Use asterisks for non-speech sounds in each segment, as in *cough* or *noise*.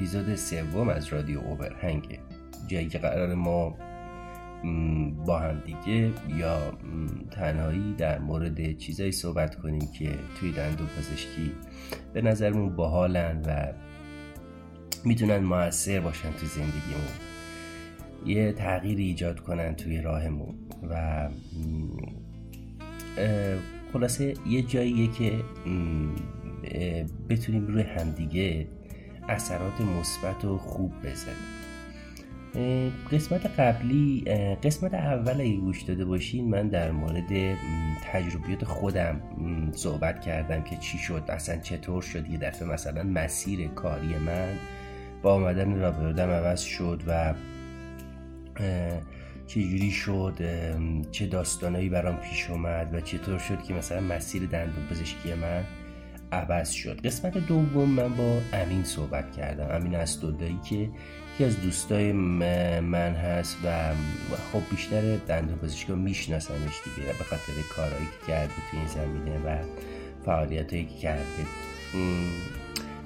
اپیزود سوم از رادیو اوورهنگه جایی که قرار ما با هم دیگه یا تنهایی در مورد چیزایی صحبت کنیم که توی دندون پزشکی به نظرمون باحالن و می‌تونن موثر باشن توی زندگیمون. یه تغییری ایجاد کنن توی راهمون و خلاصه یه جاییه که بتونیم روی همدیگه اثرات مثبت و خوب بزنیم قسمت قبلی قسمت اول اگه گوش داده باشین من در مورد تجربیات خودم صحبت کردم که چی شد اصلا چطور شد. یه دفعه مثلا مسیر کاری من با آمدن رابردم عوض شد و چجوری شد چه داستانایی برام پیش اومد و چطور شد که مثلا مسیر دندون پزشکی من عوض شد. قسمت دوم من با امین صحبت کردم. امین اسداللهی که یکی از دوستای من هست و خب بیشتر دندون پزشکی میشناسنش دیگه. به خاطر کارهایی که کرده تو این زمینه و فعالیتهایی که کرده.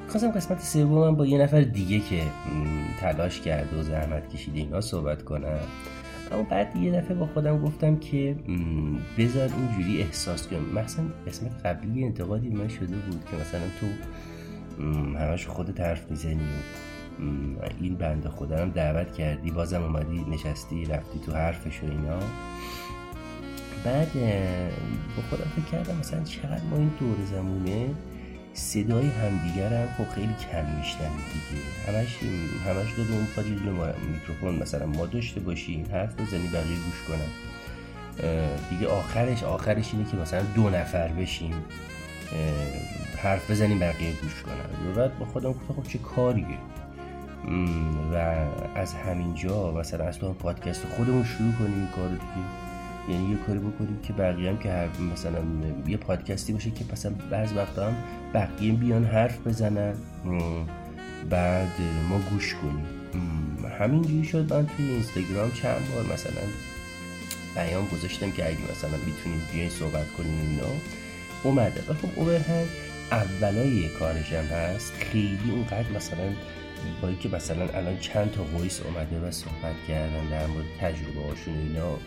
خواستم قسمت سوم با یه نفر دیگه که تلاش کرده و زحمت کشیده اینا صحبت کنم. اما بعد یه دفعه با خودم گفتم که بذار اینجوری احساس کنم. مثلا قسمت قبلی انتقادی من شده بود که مثلا تو همش خود حرف می‌زنی این بنده خودم دعوت کردی بازم اومدی نشستی رفتی تو حرفش و اینا. بعد با خودم فکر کردم مثلا چقدر ما این دور زمونه صدای همدیگر هم خب خیلی کم میشنویم دیگه. همش همش داده اون پاد میکروفون مثلا ما داشته باشیم حرف بزنی بقیه گوش کنن. دیگه آخرش آخرش اینه که مثلا دو نفر بشیم حرف بزنیم بقیه گوش کنن. و بعد با خودم گفتم خب چه کاریه؟ و از همینجا مثلا از تو پادکست خودمون شروع کنیم کارو دیگه. یعنی یه کاری بکنیم که بقیه هم که مثلا یه پادکستی باشه که مثلا بعض وقتا هم بقیه بیان حرف بزنن. بعد ما گوش کنیم. همینجوری شد. من توی اینستاگرام چند بار مثلا بیان گذاشتم که اگه مثلا می‌تونیم بیاین صحبت کنیم اینا. اومده. و خب اوورهند اولای کارش هم هست. خیلی اونقدر مثلا با اینکه مثلا الان چند تا وایس اومده و صحبت کردن در مورد تجربه هاشون اینا.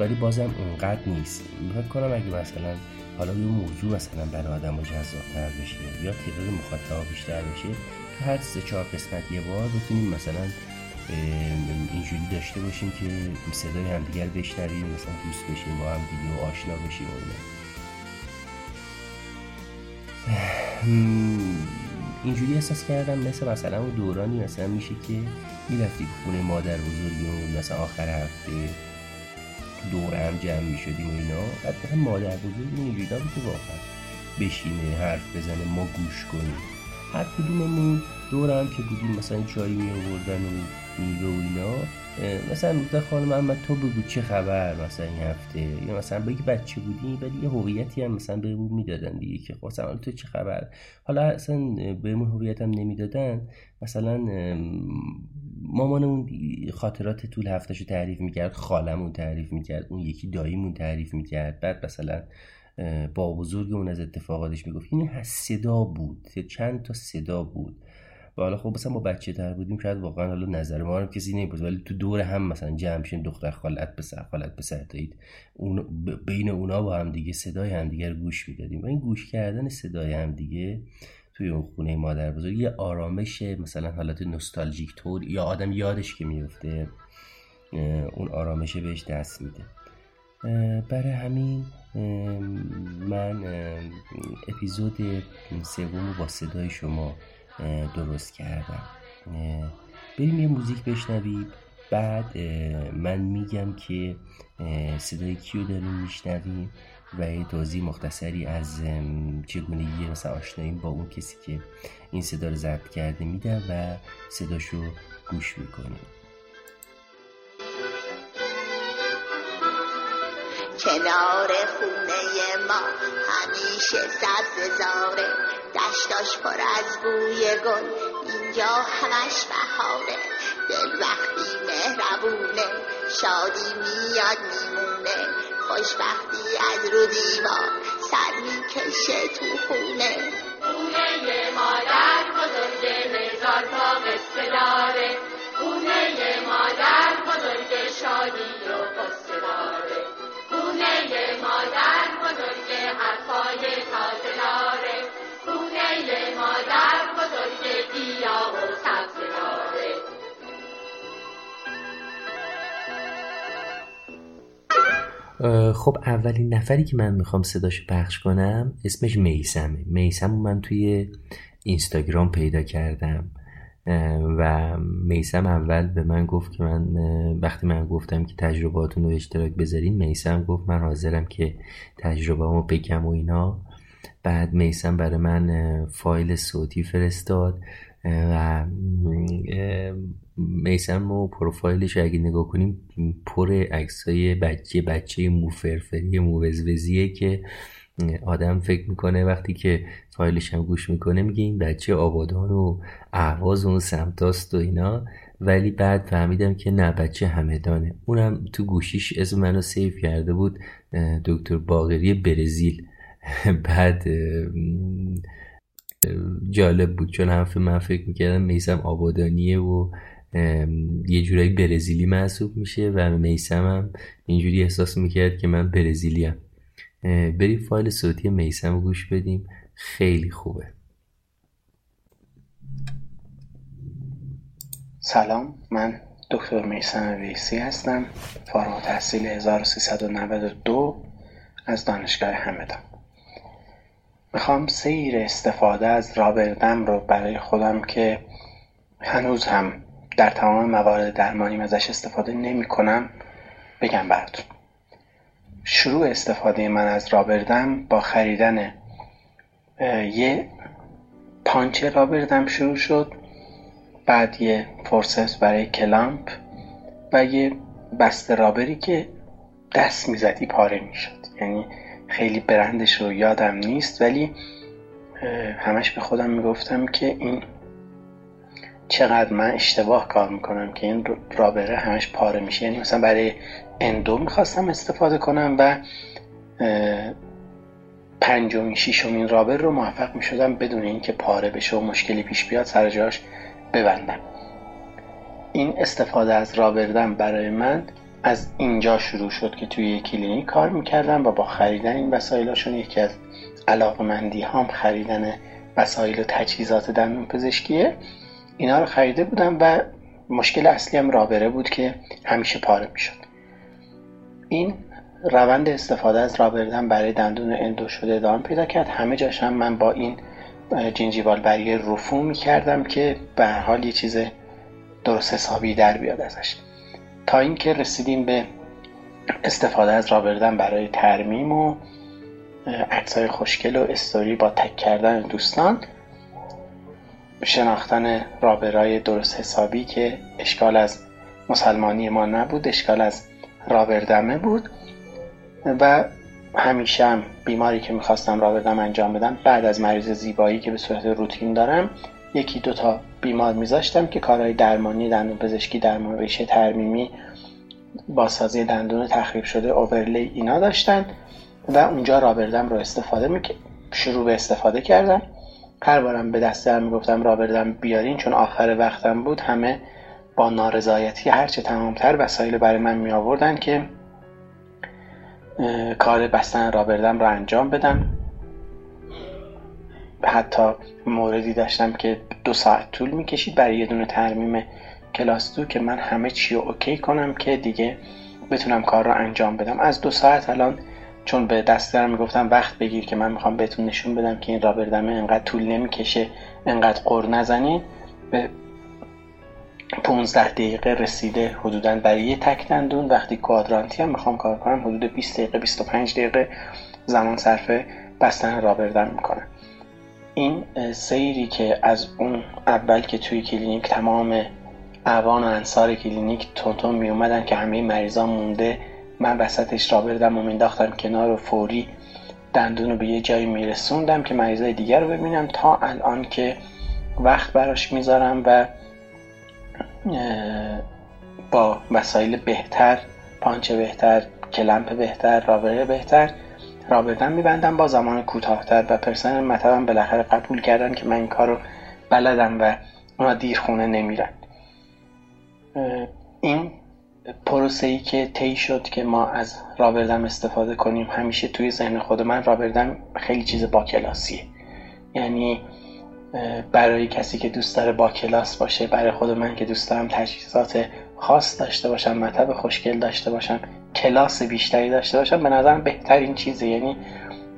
ولی بازم اونقدر نیست. فکر کنم اگه مثلا حالا یه موضوع مثلا برای آدم جذابتر بشه یا تعداد مخاطب بیشتر بشه تو هر سه چهار قسمت یه بار بتونیم مثلا اینجوری داشته باشیم که صدای همدیگر بشنویم مثلا دوست بشیم با هم دیگه و آشنا بشیم و اینجوری احساس کردم مثل مثلا اون دورانی مثلا میشه که می‌رفتی خونه مادر بزرگی و مثلا آخر هفته. دور هم جمع می شدیم و اینا. بعد مثلا مادر بزرگ اینجوری بود که واقعا بشینه حرف بزنه ما گوش کنیم. هر کدوممون دور هم که بودیم مثلا چایی می آوردن و میوه و اینا مثلا می‌گفتن خانم محمد تو بگو چه خبر مثلا این هفته؟ یا مثلا بگی بچه بودی ولی یه هویتی هم مثلا بهمون می‌دادن دیگه که خب مثلا تو چه خبر؟ حالا اصلا بهمون هویت هم نمی‌دادن. مثلا مامانمون خاطرات طول هفتهشو تعریف می‌کرد خالمون تعریف می‌کرد اون یکی داییمون تعریف می‌کرد. بعد مثلا با بزرگمون از اتفاقاتش می‌گفت. این صدا بود چند تا صدا بود. و حالا خب مثلا ما بچه تر بودیم شاید واقعا حالا نظر ما هم کسی نمی‌پرسه ولی تو دور هم مثلا جمع شیم دختر خالت پسر خالت پسر دایید اون بین اونا با هم دیگه صدای هم دیگه گوش می‌دادیم. و این گوش کردن صدای هم دیگه توی اون خونه مادر بزرگ یه آرامش مثلا حالت نوستالژیک طور یا آدم یادش که میفته اون آرامشه بهش دست میده. برای همین من اپیزود سوم با صدای شما درست کردم. بریم یه موزیک بشنویم. بعد من میگم که صدای کیو داریم میشنویم و یه توضیح مختصری از چگونگی مثلا آشناییم با اون کسی که این صدا رو ضبط کرده میدم و صداشو گوش می‌کنیم. کنار خونه ما همیشه سبز زاره. دشتاش پر از بوی گل اینجا همش بهاره. دل وقتی مهربونه شادی میاد میمونه. خوشبختی از رو دیوار سر می‌کشه تو خونه. خونه مادر بزرگ هزار تا قصه داره. خونه مادر بزرگ شادی خب اولین نفری که من می‌خوام صداش پخش کنم اسمش میسمه. میسم من توی اینستاگرام پیدا کردم. و میسم اول به من گفت که من وقتی من گفتم که تجرباتون رو اشتراک بذارین میسم گفت من حاضرم که تجربه رو بگم و اینا. بعد میسم برای من فایل صوتی فرستاد. و میسم و پروفایلش اگه نگاه کنیم پر عکسای بچه بچه موفرفری موزوزیه که آدم فکر می‌کنه وقتی که فایلش هم گوش می‌کنه میگه این بچه آبادان و اهواز اون سمتاست و اینا. ولی بعد فهمیدم که نه بچه همدانه. اونم تو گوشیش اسم منو سیف کرده بود دکتر باغری برزیل. *laughs* بعد جالب بود چون هم من فکر می‌کردم میسم آبادانیه و یه جورایی برزیلی محسوب میشه و میسم هم اینجوری احساس می‌کرد که من برزیلیم. بریم فایل صوتی میسم گوش بدیم. خیلی خوبه. سلام من دکتر میسم ویسی هستم. فارغ تحصیل 1392 از دانشگاه همدان. می‌خوام سیر استفاده از رابردم رو برای خودم که هنوز هم در تمام موارد درمانی ازش استفاده نمی کنم. بگم براتون شروع استفاده من از rubber dam با خریدن یه punch rubber dam شروع شد. بعد یه forceps برای clamp و یه بسته rubber ی که دست می‌زدی پاره می‌شد یعنی خیلی برندش رو یادم نیست ولی همش به خودم می‌گفتم که این چقدر من اشتباه کار می‌کنم که این rubber ه همش پاره میشه. یعنی مثلا برای endo می‌خواستم استفاده کنم و پنجمین شیشمین rubber رو موفق می‌شدم بدون اینکه پاره بشه و مشکلی پیش بیاد سر جاش ببندم. این استفاده از rubber dam برای من از اینجا شروع شد که توی کلینیک کار می‌کردم و با خریدن این وسایلا چون یکی از علاقمندی هم خریدن وسایل و تجهیزات دندون پزشکیه. اینا رو خریده بودم و مشکل اصلی هم rubber ه بود که همیشه پاره می‌شد. این روند استفاده از rubber dam برای دندون endo شده ادامه پیدا کرد. همه جاش هم من با این gingival barrier رفو می‌کردم که به حال یه چیز درست حسابی در بیاد ازش. تا اینکه رسیدیم به استفاده از rubber dam برای ترمیم و عکسای خوشگل و استوری با tag کردن دوستان. شناختن rubber ای درست حسابی که اشکال از مسلمانی ما نبود اشکال از rubber dam ه بود و همیشه هم بیماری که می‌خواستم rubber dam انجام بدم بعد از مریض زیبایی که به صورت روتین دارم یکی دو تا بیمار میذاشتم که کارهای درمانی دندون پزشکی درمان ریشه ترمیمی بازسازی دندون تخریب شده اوورلی اینا داشتن و اونجا رابردم رو استفاده می شروع به استفاده کردم. هر بارم به دست در می‌گفتم رابردم بیارین چون آخر وقتم بود همه با نارضایتی هرچه تمامتر وسایل برای من می آوردن که کار بستن رابردم رو انجام بدم حتی موردی داشتم که دو ساعت طول می‌کشید برای یه دونه ترمیم کلاس دو که من همه چی رو اوکی کنم که دیگه بتونم کار رو انجام بدم. از دو ساعت الان چون به دست دارم می‌گفتم وقت بگیر که من می‌خوام بهتون نشون بدم که این رابردمه انقدر طول نمی‌کشه انقدر قر نزنین به 15 دقیقه رسیده حدودا برای یه تک دندون. وقتی کوادرانتی هم می‌خوام کار کنم حدود 20 دقیقه 25 دقیقه زمان صرف بستن رابردم می‌کنم. این سیری که از اون اول که توی کلینیک تمام اعوان و انصار کلینیک تونتون می اومدن که همه مریضامون مونده من وسطش rubber dam و مینداختم کنار و فوری دندون رو به یه جایی میرسوندم که مریضای دیگر رو ببینم تا الان که وقت براش می‌ذارم و با وسایل بهتر پانچه بهتر clamp بهتر rubber ه بهتر رابطم میبندم با زمان کوتاهتر و پرسنل مطبم بالاخره قبول کردن که من این کار رو بلدن و اونا دیرخونه نمیرن. این پروسه ای که طی شد که ما از رابردم استفاده کنیم همیشه توی ذهن خود من رابردم خیلی چیز با کلاسیه. یعنی برای کسی که دوست داره با کلاس باشه برای خود من که دوست دارم تجهیزات خاص داشته باشم مطب خوشگل داشته باشم کلاس بیشتری داشته باشم به نظرم بهترین چیزه. یعنی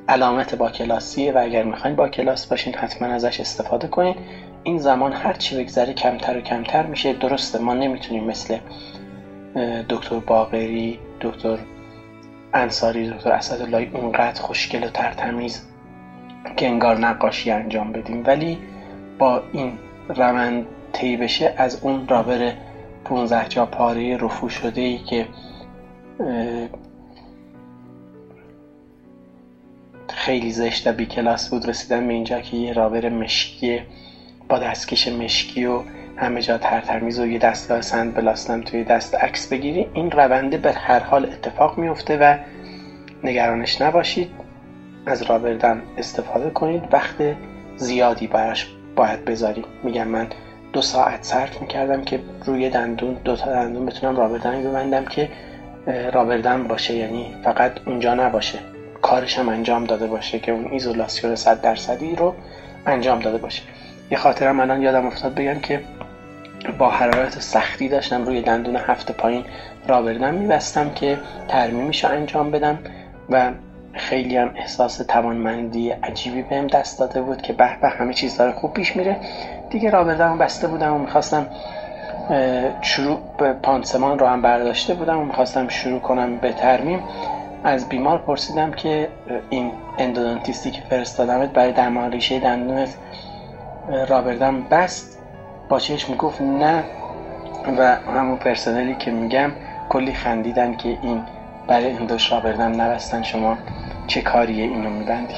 علامت با کلاسیه و اگر می‌خواین با کلاس باشین حتما ازش استفاده کنین. این زمان هر چی بگذره کمتر و کمتر میشه. درسته ما نمی‌تونیم مثل دکتر باقری دکتر انصاری دکتر اسداللهی اونقدر خوشگل و ترتمیز که انگار نقاشی انجام بدیم. ولی با این روند طی بشه از اون رابر 15 جا پاره رفو شده ای که خیلی زشت و بی کلاس بود رسیدن به اینجا که یه rubber مشکی با دستکش مشکی و همه جا ترتمیز و یه دستگاه sandblast م توی دست عکس بگیری این رونده به هر حال اتفاق میفته و نگرانش نباشید. از rubber dam استفاده کنید. وقت زیادی براش باید بذاریم. میگم من دو ساعت صرف می‌کردم که روی دندون دو تا دندون بتونم rubber dam ببندم که rubber dam باشه. یعنی فقط اونجا نباشه. کارش هم انجام داده باشه که اون ایزولاسیون صد درصدی رو انجام داده باشه. یه خاطرم الان یادم افتاد بگم که با مرارت سختی داشتم روی دندون هفت پایین rubber dam میبستم که ترمیمش رو انجام بدم و خیلی هم احساس توانمندی عجیبی بهم دست داده بود که به به همه چیز داره خوب پیش میره. دیگه rubber dam بسته بودم و می‌خواستم شروع به پانسمان رو هم برداشته بودم و می‌خواستم شروع کنم به ترمیم. از بیمار پرسیدم که این endodontist ی که فرستادمت برای درمان ریشه دندونت rubber dam بست. با چشم گفت نه و همون پرسنلی که میگم کلی خندیدن که این برای endo ش rubber dam نبستن شما چه کاریه اینو میبندی.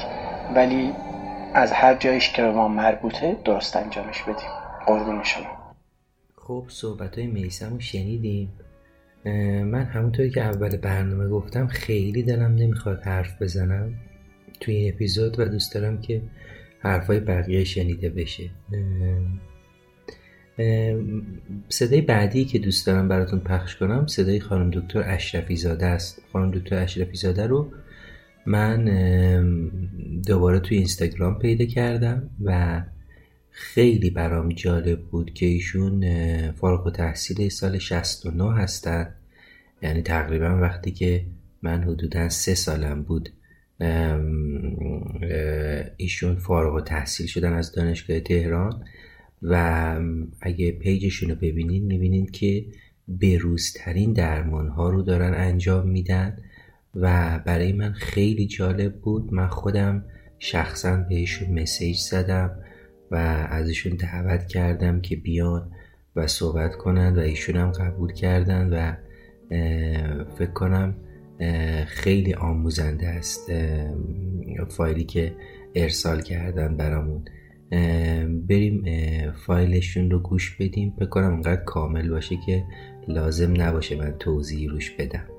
ولی از هر جایش که ما مربوطه درست انجامش بدیم. قربون شما. خب صحبت های میسم رو شنیدیم. من همونطوری که اول برنامه گفتم خیلی دلم نمی‌خواد حرف بزنم. توی این اپیزود و دوست دارم که حرفای بقیه شنیده بشه. صدای بعدی که دوست دارم براتون پخش کنم صدای خانم دکتر اشرفی زاده است. خانم دکتر اشرفی زاده رو من دوباره توی اینستاگرام پیدا کردم و خیلی برام جالب بود که ایشون فارغ و تحصیل سال 69 هستن. یعنی تقریبا وقتی که من حدودا سه سالم بود ایشون فارغ و تحصیل شدن از دانشگاه تهران. و اگه پیجشون رو ببینید می‌بینید که بروزترین درمان ها رو دارن انجام میدن و برای من خیلی جالب بود. من خودم شخصا بهشون مسیج زدم و ازشون دعوت کردم که بیان و صحبت کنند و ایشون هم قبول کردن و فکر کنم خیلی آموزنده است فایلی که ارسال کردن برامون. بریم فایلشون رو گوش بدیم. بکنم انقدر کامل باشه که لازم نباشه من توضیحی روش بدم.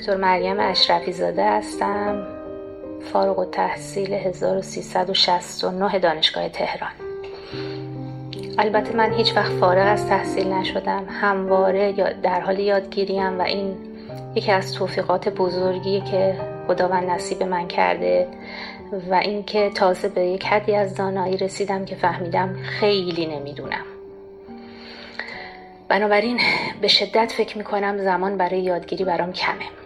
دکتر مریم اشرفی زاده هستم فارغ و تحصیل 1369 دانشگاه تهران. البته من هیچ وقت فارغ از تحصیل نشدم همواره در حال یادگیریم و این یکی از توفیقات بزرگی که خداوند نصیب من کرده و اینکه تازه به یک حدی از دانایی رسیدم که فهمیدم خیلی نمی‌دونم. بنابراین به شدت فکر می‌کنم زمان برای یادگیری برام کمه.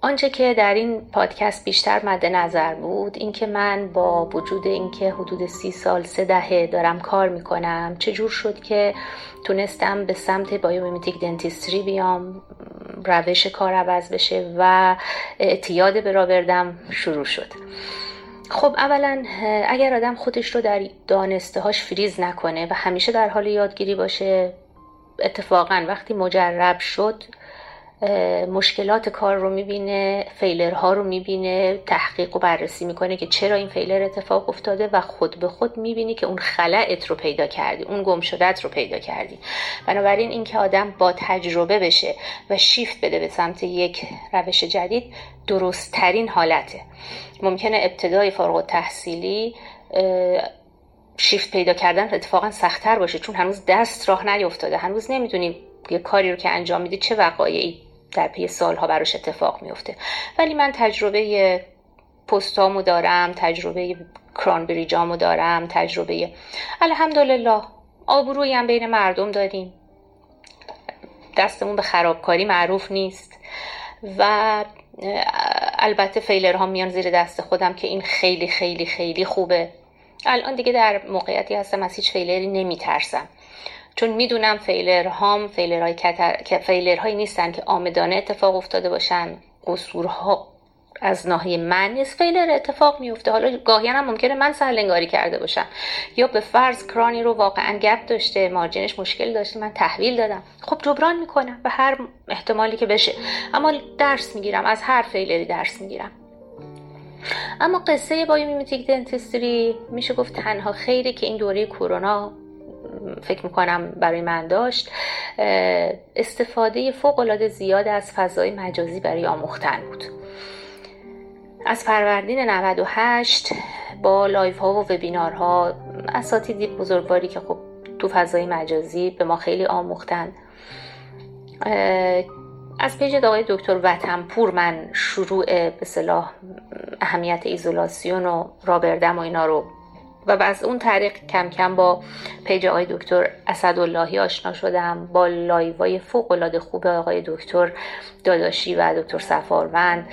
آنچه که در این پادکست بیشتر مد نظر بود اینکه من با وجود اینکه حدود سی سال سه دهه دارم کار می‌کنم چجور شد که تونستم به سمت biomimetic dentistry بیام روش کار عوض بشه و اعتیاد به rubber dam شروع شد. خب اولا اگر آدم خودش رو در دانسته هاش فریز نکنه و همیشه در حال یادگیری باشه اتفاقا وقتی مجرب شد مشکلات کار رو می‌بینه فیلرها رو می‌بینه تحقیق و بررسی می‌کنه که چرا این فیلر اتفاق افتاده و خود به خود می‌بینی که اون خلعت رو پیدا کردی اون گم شدت رو پیدا کردی. بنابراین اینکه آدم با تجربه بشه و شیفت بده به سمت یک روش جدید درست ترین حالته. ممکنه ابتدای فارغ تحصیلی شیفت پیدا کردن اتفاقا سختتر باشه چون هنوز دست راه نیفتاده هنوز نمی‌دونی یه کاری رو که انجام میدی چه وقایعی. در پی سالها براش اتفاق میفته ولی من تجربه پستامو دارم تجربه کرانبریجامو دارم تجربه الحمدلله آبرویی هم بین مردم داریم. دستمون به خرابکاری معروف نیست و البته فیلرها میان زیر دست خودم که این خیلی خیلی خیلی خوبه. الان دیگه در موقعیتی هستم از هیچ فیلری نمیترسم. چون می‌دونم فیلر هام فیلرهای کتر... فیلرهایی نیستن که آمدانه اتفاق افتاده باشن. قصورها از ناحیه من نیست. فیلر اتفاق میفته حالا گاهی هم ممکنه من سرلنگاری کرده باشم. یا به فرض کرانی رو واقعا گپ داشته مارجینش مشکل داشته من تحویل دادم. خب جبران می‌کنم به هر احتمالی که بشه. اما درس می‌گیرم. از هر failure ی درس می‌گیرم. اما قصه biomimetic dentistry میشه گفت تنها خیری که این دوره کرونا فکر می‌کنم برای من داشت استفاده فوق زیاد از فضای مجازی برای آموختن بود. از فروردین 98 با live ها و وبینار ها اساتیدی بزرگواری که خب تو فضای مجازی به ما خیلی آموختن. از page آقای دکتر وطنپور من شروع به اصطلاح اهمیت ایزولاسیون و rubber dam و اینا رو و از اون طریق کم کم با page آقای دکتر اسداللهی آشنا شدم با live ای فوق العاده خوب آقای دکتر داداشی و دکتر سفاروند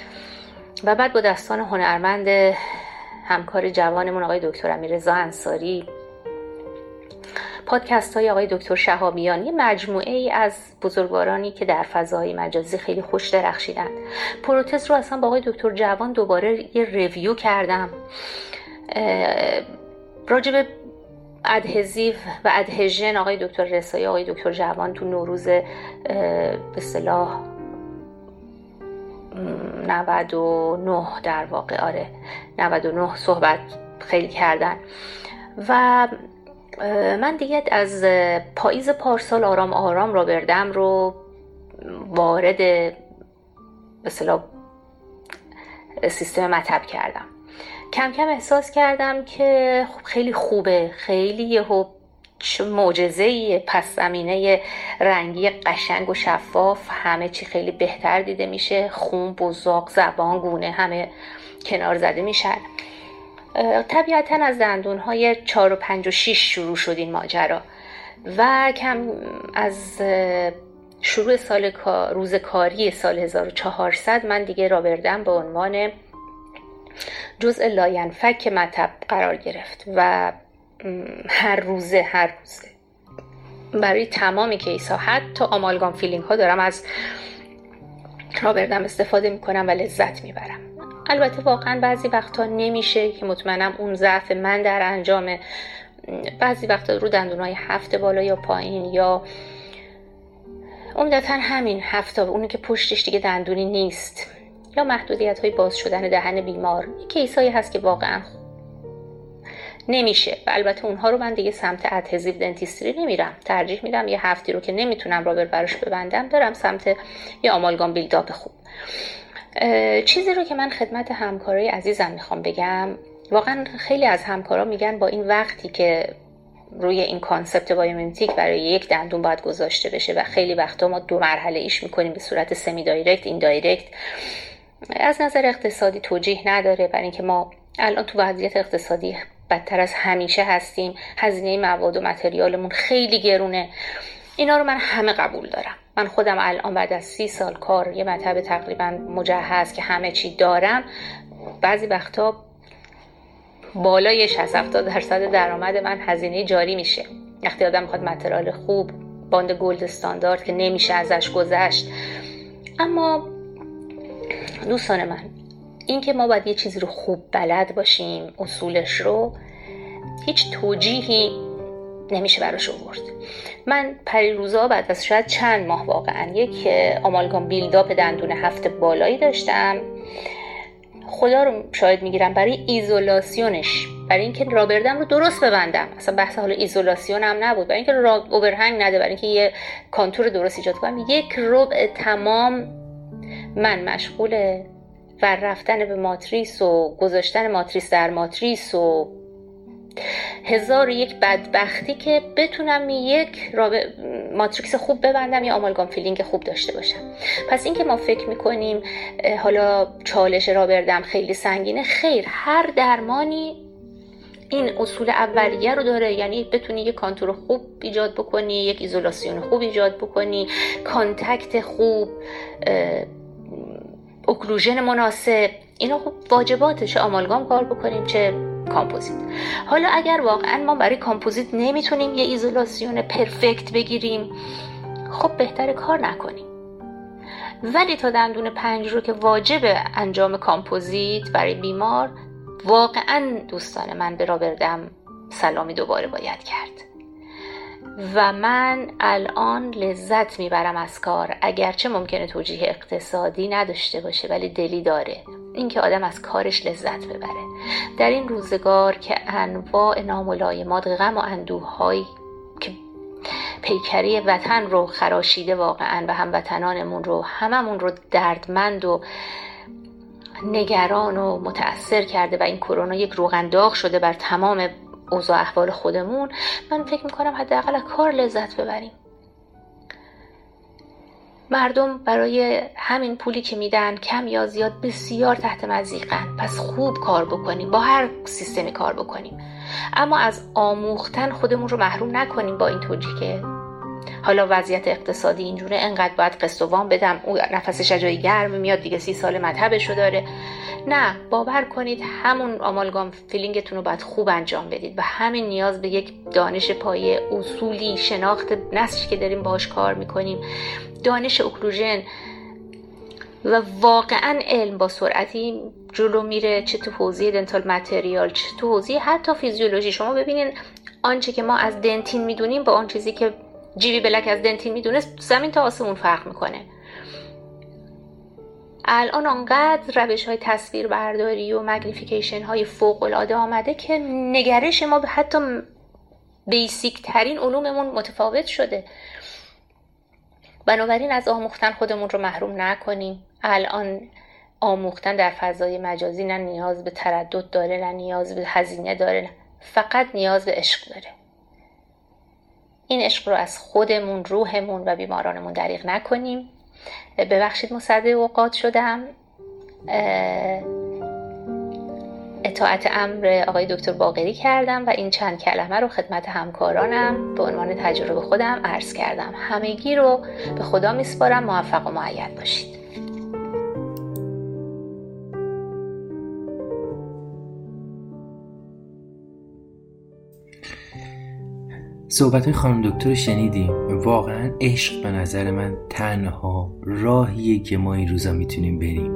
و بعد با دستان هنرمند همکار جوانمون آقای دکتر امیررضا انصاری. پادکست های آقای دکتر شهابیان یه مجموعه ای از بزرگوارانی که در فضای مجازی خیلی خوش درخشیدند. پروتز رو اصلا با آقای دکتر جوان دوباره یه ریویو کردم. راجب ادهزیو و ادهژن آقای دکتر رسایی آقای دکتر جوان تو نوروز به صلاح 99 در واقع آره 99 صحبت خیلی کردن. و من دیگه از پاییز پارسال آرام آرام را بردم رو وارد به سیستم مطب کردم. کم کم احساس کردم که خب خیلی خوبه. خیلی یهو معجزه پس زمینه رنگی قشنگ و شفاف همه چی خیلی بهتر دیده میشه. خون بزاق زبان گونه همه کنار زده میشن. طبیعتا از دندون های چار و پنج و شیش شروع شد این ماجرا. و کم از شروع سال روز کاری سال 1400 من دیگه rubber dam به عنوان جزء لاینفک مطب قرار گرفت و هر روزه هر روزه. برای تمام کیس ها حتی آمالگام فیلینگ ها دارم از رابردم استفاده می‌کنم و لذت می‌برم. البته واقعا بعضی وقتا نمیشه که مطمئنم اون ضعف من در انجام بعضی وقتا رو دندونای هفت بالا یا پایین یا عمدتا همین هفته اونی که پشتش دیگه دندونی نیست. یا محدودیت های باز شدن دهن بیمار case هایی هست که واقعا نمیشه و البته اونها رو من دیگه سمت adhesive dentistry نمیرم. ترجیح میدم یه هفتی رو که نمی‌تونم rubber براش ببندم برم سمت یه amalgam build-up خوب چیزی رو که من خدمت همکارای عزیزم می‌خوام بگم واقعا خیلی از همکارا میگن با این وقتی که روی این concept biomimetic برای یک دندون باید گذاشته بشه و خیلی وقتا ما دو مرحله ایش می‌کنیم به صورت semi-direct indirect از نظر اقتصادی توجیه نداره برای اینکه ما الان تو وضعیت اقتصادی بدتر از همیشه هستیم. هزینه مواد و material مون خیلی گرونه. اینا رو من همه قبول دارم. من خودم الان بعد از سی سال کار یه مطب تقریبا مجهز که همه چی دارم. بعضی وقتا بالای 60 70 درصد درآمد من هزینه جاری میشه. وقتی آدم می‌خواد material خوب bond gold standard که نمیشه ازش گذشت. اما دوستان من اینکه ما باید یه چیزی رو خوب بلد باشیم اصولش رو هیچ توجیهی نمیشه براش آورد. من پریروزا بعد از شاید چند ماه واقعا یک آمالگام بیلداپ دندون هفته بالایی داشتم. خدا رو شاید می‌گیرم برای ایزولاسیونش برای اینکه رابردم رو درست ببندم. اصلا بحث حال ایزولاسیون هم نبود. برای اینکه را اوورهنگ نده برای اینکه یه contour درست ایجاد کنم یک ربع تمام من مشغول ور رفتن به ماتریس و گذاشتن ماتریس در ماتریس و هزار یک بدبختی که بتونم یک matrix خوب ببندم یا amalgam filling خوب داشته باشم. پس اینکه ما فکر می‌کنیم حالا چالش rubber dam خیلی سنگینه خیر هر درمانی این اصول اولیه رو داره. یعنی بتونی یک contour خوب ایجاد بکنی یک ایزولاسیون خوب ایجاد بکنی contact خوب occlusion مناسب. اینا خب واجباته چه آمالگام کار بکنیم چه کامپوزیت. حالا اگر واقعا ما برای کامپوزیت نمی‌تونیم یه ایزولاسیون perfect بگیریم خب بهتر کار نکنیم. ولی تا دندون پنج رو که واجب انجام کامپوزیت برای بیمار واقعا دوستان من به rubber dam سلامی دوباره باید کرد. و من الان لذت می‌برم از کار. اگرچه ممکنه توجیه اقتصادی نداشته باشه ولی دلی داره. اینکه آدم از کارش لذت ببره. در این روزگار که انواع ناملایمات غم و اندوههایی که پیکری وطن رو خراشیده واقعا و هموطنانمون رو هممون رو دردمند و نگران و متأثر کرده و این کرونا یک روغنداغ شده بر تمام اوضاع احوال خودمون من فکر می‌کنم حداقل کار لذت ببریم. مردم برای همین پولی که میدن کم یا زیاد بسیار تحت مزیقن. پس خوب کار بکنیم با هر سیستمی کار بکنیم. اما از آموختن خودمون رو محروم نکنیم با این توجیه که حالا وضعیت اقتصادی اینجوره انقدر باید قسط و وام بدم. او نفسش جای گرم میاد دیگه سی سال مذهبشو داره. نه باور کنید همون amalgam filling تون رو باید خوب انجام بدید. و همین نیاز به یک دانش پایه اصولی شناخت نسجی که داریم باش کار می‌کنیم. دانش occlusion و واقعا علم با سرعتی جلو میره. چه تو حوزه dental material چه تو حوزه حتی فیزیولوژی. شما ببینین آنچه که ما از dentin می‌دونیم با آن چیزی که G.V. Black از dentin می‌دونست زمین تا آسمون فرق می‌کنه. الان آنقدر روش های تصویر برداری و مگنیفیکیشن های فوق العاده آمده که نگرش ما به حتی بیسیک ترین علوممون متفاوت شده. بنابراین از آموختن خودمون رو محروم نکنیم. الان آموختن در فضای مجازی نه نیاز به تردد داره نه نیاز به هزینه داره نه. فقط نیاز به عشق داره. این عشق رو از خودمون روحمون و بیمارانمون دریغ نکنیم. ببخشید مصده اوقات شدم. اطاعت امر آقای دکتر باقری کردم و این چند کلمه رو خدمت همکارانم به عنوان تجربه خودم عرض کردم. همگی رو به خدا میسپارم. موفق و معید باشید. صحبت خانم دکتر رو شنیدیم. واقعا عشق به نظر من تنها راهیه که ما این روزا می‌تونیم بریم.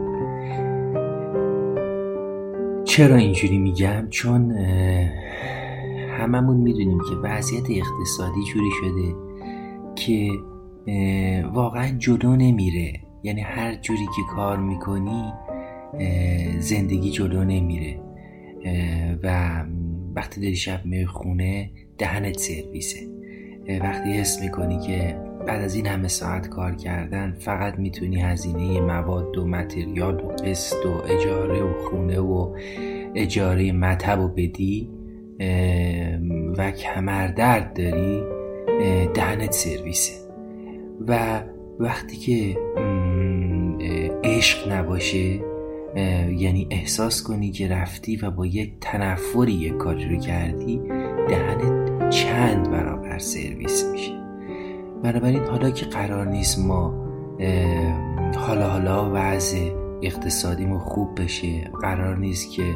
چرا اینجوری میگم؟ چون هممون می‌دونیم که وضعیت اقتصادی جوری شده که واقعا جلو نمیره. یعنی هر جوری که کار می‌کنی زندگی جلو نمیره. و وقتی داری شب میای خونه دهنت سرویسه. وقتی حس می‌کنی که بعد از این همه ساعت کار کردن فقط می‌تونی هزینه مواد و متریال و قسط و اجاره و خونه و اجاره مطب و بدی و کمردرد داری دهنت سرویسه. و وقتی که عشق نباشه یعنی احساس کنی که رفتی و با یک تنفری یک کاری رو کردی دهنت چند برابر سرویس میشه. بنابراین حالا که قرار نیست ما حالا حالا وضع اقتصادیمون خوب بشه قرار نیست که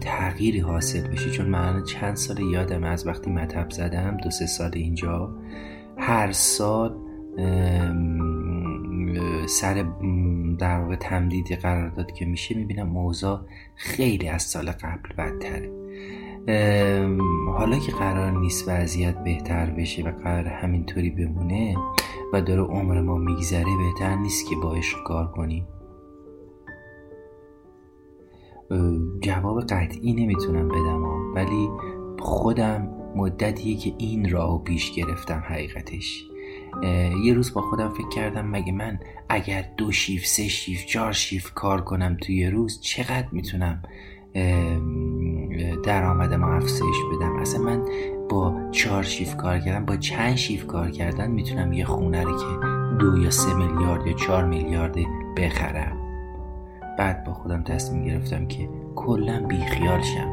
تغییری حاصل بشه چون من چند سال یادم از وقتی مطب زدم دو سه سال اینجا هر سال سر در واقع تمدیدی قرارداد که میشه می‌بینم موضوع خیلی از سال قبل بدتره. حالا که قرار نیست وضعیت بهتر بشه و قرار همینطوری بمونه و داره عمر ما میگذره بهتر نیست که با عشق کار کنیم. جواب قطعی نمی‌تونم بدم ولی خودم مدتیه که این راهو پیش گرفتم حقیقتش. یه روز با خودم فکر کردم مگه من اگر دو شیف سه شیف چهار شیف کار کنم توی یه روز چقدر می‌تونم درآمدم افزایش بدم. اصلا من با چهار شیف کار کردن با چند شیف کار کردن می‌تونم یه خونه رو که دو یا سه میلیارد یا چهار میلیارد بخرم. بعد با خودم تصمیم گرفتم که کلا بیخیال شم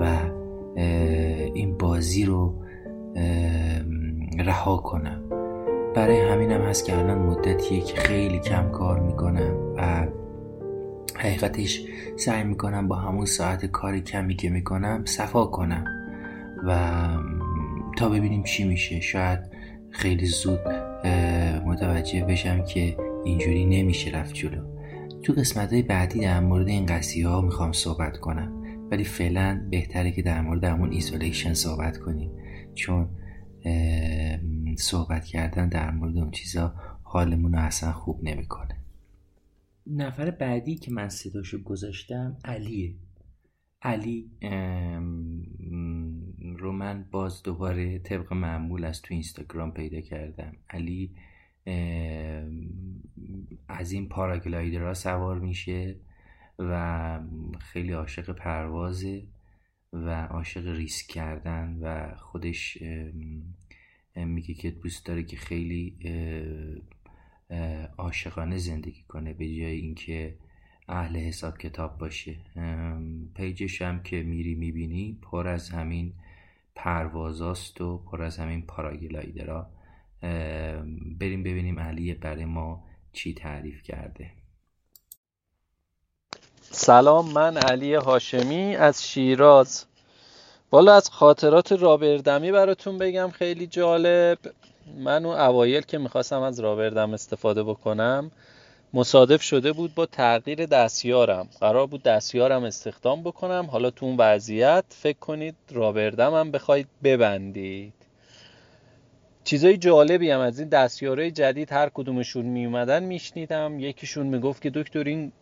و این بازی رو رها کنم. برای همینم هست که الان مدتیه که خیلی کم کار می‌کنم و حقیقتش سعی می‌کنم با همون ساعت کار کمی که می‌کنم صفا کنم و تا ببینیم چی میشه. شاید خیلی زود متوجه بشم که اینجوری نمیشه رفت جلو. تو قسمت های بعدی در مورد این قضیه ها می‌خوام صحبت کنم. ولی فعلا بهتره که در مورد همون isolation صحبت کنیم. چون صحبت کردن در مورد اون چیزا حالمون رو اصلا خوب نمی‌کنه. نفر بعدی که من صداشو گذاشتم علیه. علی رو من باز دوباره طبق معمول از تو اینستاگرام پیدا کردم. علی از این پاراگلایدرها سوار میشه و خیلی عاشق پروازه و عاشق ریسک کردن و خودش میگه که دوست داره که خیلی عاشقانه زندگی کنه به جای اینکه اهل حساب کتاب باشه. پیجش هم که میری می‌بینی پر از همین پروازاست و پر از همین پاراگلایدرها بریم ببینیم علی برای ما چی تعریف کرده. سلام من علی هاشمی از شیراز. والا از خاطرات رابردمی براتون بگم خیلی جالب. من اون اوایل که می‌خواستم از رابردم استفاده بکنم مصادف شده بود با تغییر دستیارم. قرار بود دستیارم استخدام بکنم. حالا تو اون وضعیت فکر کنید رابردم هم بخواید ببندید. چیزای جالبی هم از این دستیارهای جدید هر کدومشون می اومدن میشنیدم. یکیشون می‌گفت که دکتر این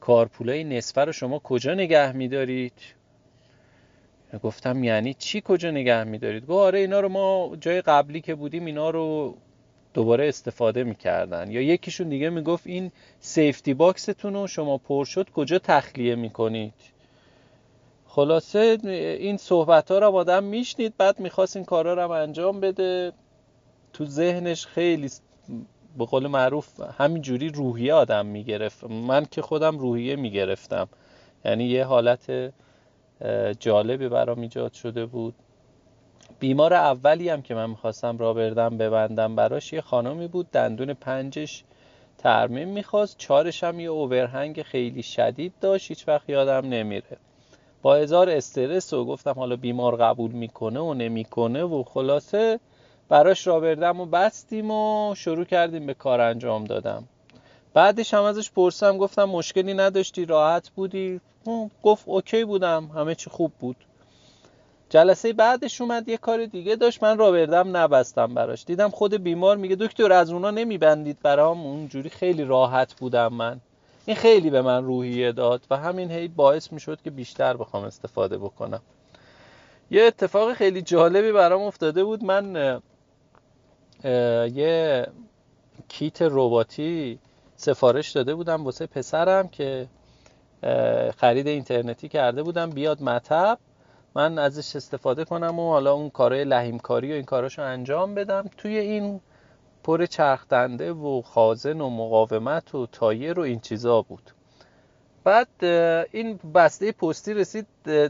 کارپولای نصفه رو شما کجا نگه میدارید؟ گفتم یعنی چی کجا نگه میدارید؟ گفت آره اینا رو ما جای قبلی که بودیم اینا رو دوباره استفاده می‌کردن. یا یکیشون دیگه می‌گفت این سیفتی باکستون رو شما پر شد کجا تخلیه می‌کنید؟ خلاصه این صحبت ها رو آدم میشنید بعد می‌خواست این کارا رو هم انجام بده. تو ذهنش خیلی به قول معروف همینجوری روحیه آدم می‌گرفت. من که خودم روحیه می‌گرفتم. یعنی یه حالت جالبی برام ایجاد شده بود. بیمار اولی هم که من می‌خواستم را بردم ببندم براش یه خانمی بود دندون پنجش ترمیم می‌خواست چارش هم یه اوورهنگ خیلی شدید داشت هیچ وقت یادم نمیره. با هزار استرس و گفتم حالا بیمار قبول می‌کنه و نمی‌کنه و خلاصه براش را بردم و بستیم و شروع کردیم به کار انجام دادم. بعدش هم ازش پرسم گفتم مشکلی نداشتی راحت بودی؟ گفت اوکی بودم همه چی خوب بود. جلسه بعدش اومد یه کار دیگه داشت من را بردم نبستم براش. دیدم خود بیمار میگه دکتر از اونا نمیبندید برام؟ اونجوری خیلی راحت بودم من. این خیلی به من روحیه داد و همین هی باعث می‌شد که بیشتر بخوام استفاده بکنم. یه اتفاق خیلی جالبی برام افتاده بود. من یه کیت رباتی سفارش داده بودم واسه پسرم که خرید اینترنتی کرده بودم بیاد مطب. من ازش استفاده کنم و حالا اون کارهای لحیمکاری و این کاراشو انجام بدم. توی این پر چرخدنده و خازن و مقاومت و تایر و این چیزا بود. بعد این بسته پستی رسید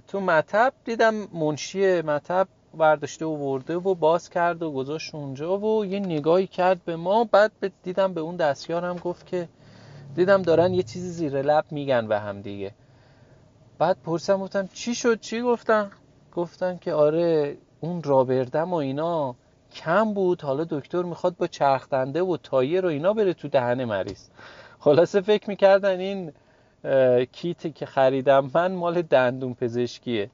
تو مطب. دیدم منشی مطب برداشته و ورده و باز کرد و گذاشت اونجا و یه نگاهی کرد به ما. بعد دیدم به اون دستیارم گفت که دیدم دارن یه چیزی زیر لب میگن به هم دیگه. بعد پرسم گفتم چی شد؟ چی گفتن؟ گفتن که آره اون رابردم و اینا کم بود. حالا دکتر می‌خواد با چرخدنده و تایر و اینا بره تو دهن مریض. خلاصه فکر می‌کردن این کیتی که خریدم من مال دندون پزشکیه.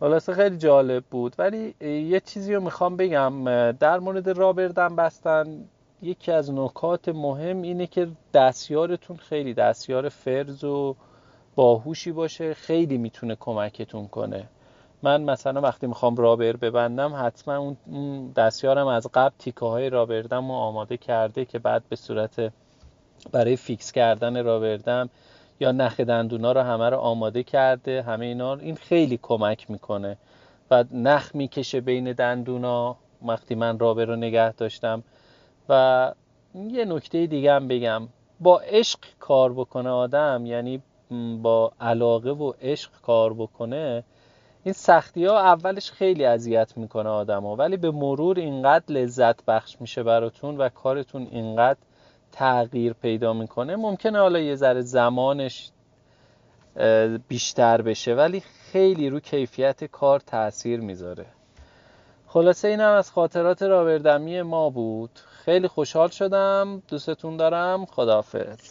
خلاصه خیلی جالب بود. ولی یه چیزی رو می‌خوام بگم در مورد رابردم بستن یکی از نکات مهم اینه که دستیارتون خیلی دستیار فرز و باهوشی باشه خیلی می‌تونه کمکتون کنه. من مثلا وقتی می‌خوام rubber ببندم حتما اون دستیارم از قبل تیکه های rubber dam رو آماده کرده که بعد به صورت برای فیکس کردن rubber dam یا نخ دندونا رو همه رو آماده کرده همه اینا این خیلی کمک می‌کنه. و نخ می‌کشه بین دندونا. وقتی من rubber رو نگه داشتم. و یه نکته دیگه هم بگم. با عشق کار بکنه آدم یعنی با علاقه و عشق کار بکنه این سختی ها اولش خیلی اذیت می‌کنه آدم ها ولی به مرور اینقدر لذت بخش میشه براتون و کارتون اینقدر تغییر پیدا می‌کنه ممکنه حالا یه ذره زمانش بیشتر بشه ولی خیلی رو کیفیت کار تاثیر می‌ذاره. خلاصه این هم از خاطرات راوردمی ما بود. خیلی خوشحال شدم. دوستتون دارم. خداحافظ.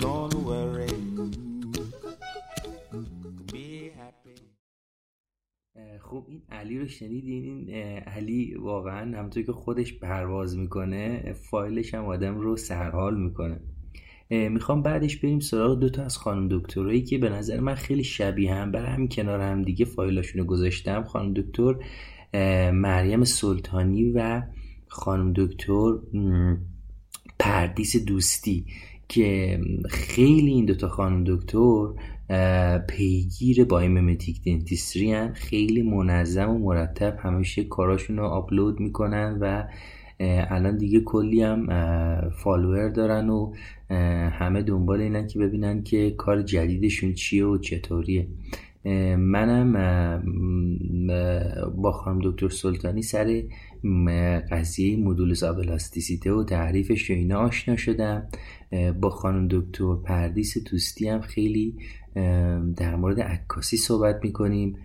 علی رو شنیدین؟ این علی واقعا همونطور که خودش پرواز می‌کنه فایلش هم آدم رو سرحال می‌کنه. می‌خوام بعدش بریم سراغ دوتا از خانم دکترایی که به نظر من خیلی شبیه هم برای همین کنار هم دیگه فایلاشون رو گذاشتم. خانم دکتر مریم سلطانی و خانم دکتر پردیس دوستی. که خیلی این دوتا خانم دکتر پیگیر biomimetic dentistry هن. خیلی منظم و مرتب همیشه کاراشون رو آپلود می‌کنن و الان دیگه کلی هم follower دارن و همه دنبال اینن که ببینن که کار جدیدشون چیه و چطوریه. منم با خانم دکتر سلطانی سر قضیه مدول زابلاستیسیته و تعریفش و اینا آشنا شدم. با خانم دکتر پردیس توستی هم خیلی در مورد عکاسی صحبت می‌کنیم.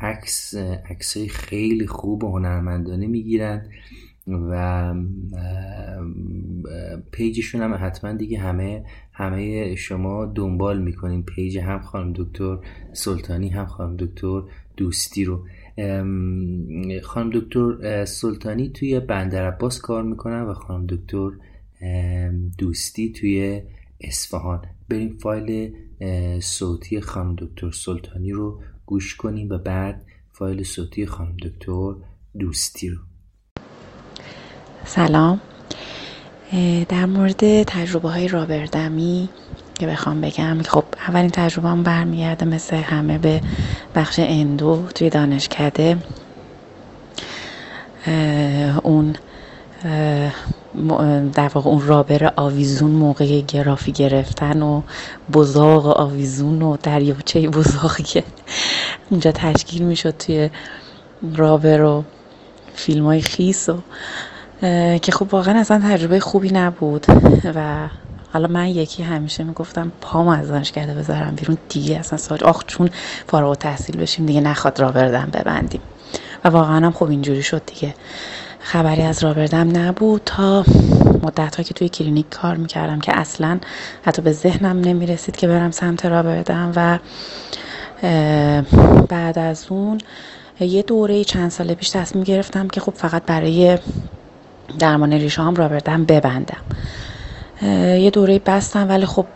عکس عکسای خیلی خوب و هنرمندانه می‌گیرن و پیجشون هم حتما دیگه همه همه شما دنبال می‌کنین. پیج هم خانم دکتر سلطانی هم خانم دکتر دوستی رو. خانم دکتر سلطانی توی بندر عباس کار می‌کنن و خانم دکتر دوستی توی اصفهان. بریم فایل صوتی خانم دکتر سلطانی رو گوش کنیم و بعد فایل صوتی خانم دکتر دوستی رو. سلام. در مورد تجربه های رابردمی که بخوام بگم خب اولین تجربه هم برمیگرده مثل همه به بخش اندو توی دانشکده. اون در واقع اون رابر آویزون موقع گرافی گرفتن و بزاق آویزون و دریاچه بزاقی که اونجا تشکیل می‌شد توی rubber و فیلم های خیس و که خب واقعا اصلا تجربه خوبی نبود. و حالا من یکی همیشه می‌گفتم پام از دانشکده بذارم بیرون. دیگه اصلا سال آخر چون فارغ التحصیل بشیم دیگه نخواد rubber dam ببندیم. و واقعا هم خب اینجوری شد دیگه. خبری از rubber dam نبود تا مدت ها که توی کلینیک کار می‌کردم که اصلا حتی به ذهنم نمی‌رسید که برم سمت rubber dam. و بعد از اون یه دوره چند سال پیش تصمیم گرفتم که خب فقط برای درمان ریشه هم رابردم ببندم. یه دوره بستم ولی خب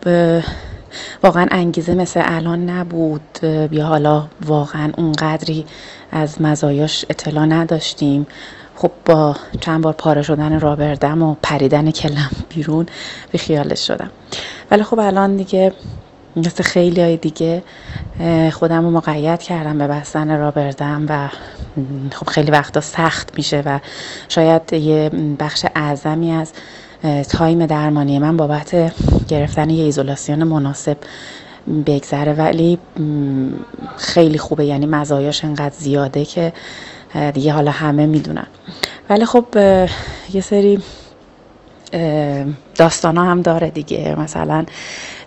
واقعا انگیزه مثل الان نبود. یا حالا واقعا اونقدری از مزایاش اطلاع نداشتیم. خب با چند بار پاره شدن رابردم و پریدن کلم بیرون به خیالش شدم. ولی خب الان دیگه مثل خیلی های دیگه خودم رو مقید کردم به بستن رابردم و خب خیلی وقتا سخت میشه و شاید یه بخش اعظمی از تایم درمانی من بابت گرفتن یه ایزولاسیون مناسب بگذره. ولی خیلی خوبه یعنی مزایاش انقدر زیاده که دیگه حالا همه می‌دونن. ولی خب یه سری داستان هم داره دیگه. مثلا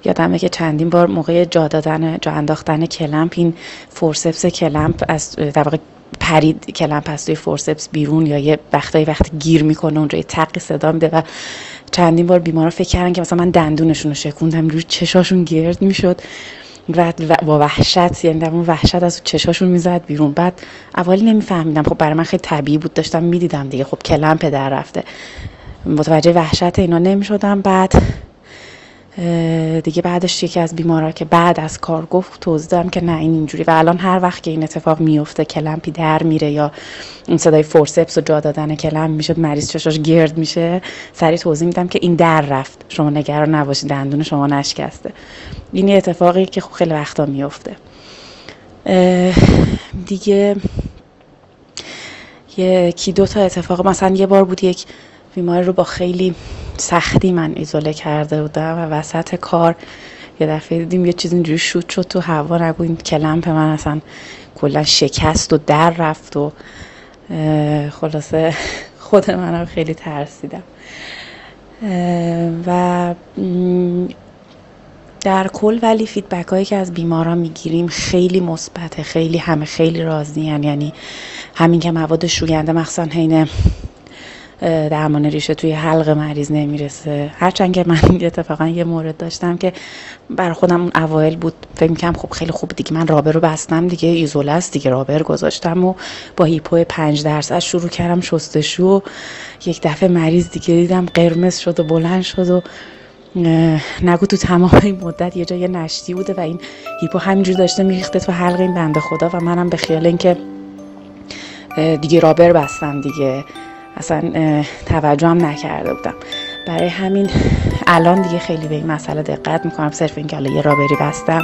یادمه که چندین بار موقع جا دادن جا انداختن کلمپ این فورسپس کلمپ از در واقع پرید کلمپ از توی فورسپس بیرون یا یه وقتایی وقتی گیر می‌کنه اونجا یه تقی صدا میده و چندین بار بیمارا فکر کردن که مثلا من دندونشون رو شکوندم روی چشاشون گرد می‌شد و با وحشت یعنی در اون وحشت از چشاشون می‌زد بیرون. بعد اولی نمیفهمیدم. خب برای من خیلی طبیعی بود داشتم می‌دیدم دیگه. خب کلمپ در رفته. متوجه وحشت اینا نمی‌شدم. بعد دیگه بعدش یکی از بیمارا که بعد از کار گفت توضیح دادم که نه این اینجوری. و الان هر وقت که این اتفاق میفته کلمپی در میره یا این صدای فورسپس و جا دادن کلم می‌شد مریض چشاش گرد میشه. سری توضیح میدم که این در رفت. شما نگران نباشید دندون شما نشکسته. این اتفاقی که خب خیلی وقتا میفته. دیگه یکی دو تا اتفاق. مثلا یه بار بود یک بیماری رو با خیلی سختی من ایزوله کرده بودم و وسط کار یه دفعه دیدیم یه چیز اینجوری شوت شد تو هوا نگو این کلمپ من اصلا کلا شکست و در رفت و خلاصه خود منم خیلی ترسیدم. و در کل ولی فیدبک هایی که از بیمارا می‌گیریم خیلی مثبته خیلی همه خیلی راضی یعنی همین که مواد شوینده مخصوصا حین درمان ریشه توی حلق مریض نمی‌رسه. هرچند که من *laughs* اتفاقا یه مورد داشتم که بر خودم اون اوایل بود فکر می‌کنم خب خیلی خوب دیگه من رابر رو بستم دیگه ایزوله است دیگه رابر گذاشتم و با هیپو پنج درصد شروع کردم شستشو و یک دفعه مریض دیگه دیدم قرمز شد و بلند شد و نگو تو تمام این مدت یه جای نشتی بوده و این هیپو همینجور داشته میریخته تو حلق این بنده خدا و منم به خیال اینکه دیگه رابر بستم دیگه. اصلا توجه هم نکرده بودم. برای همین الان دیگه خیلی به این مسئله دقت می‌کنم. صرف اینکه حالا یه رابری بستم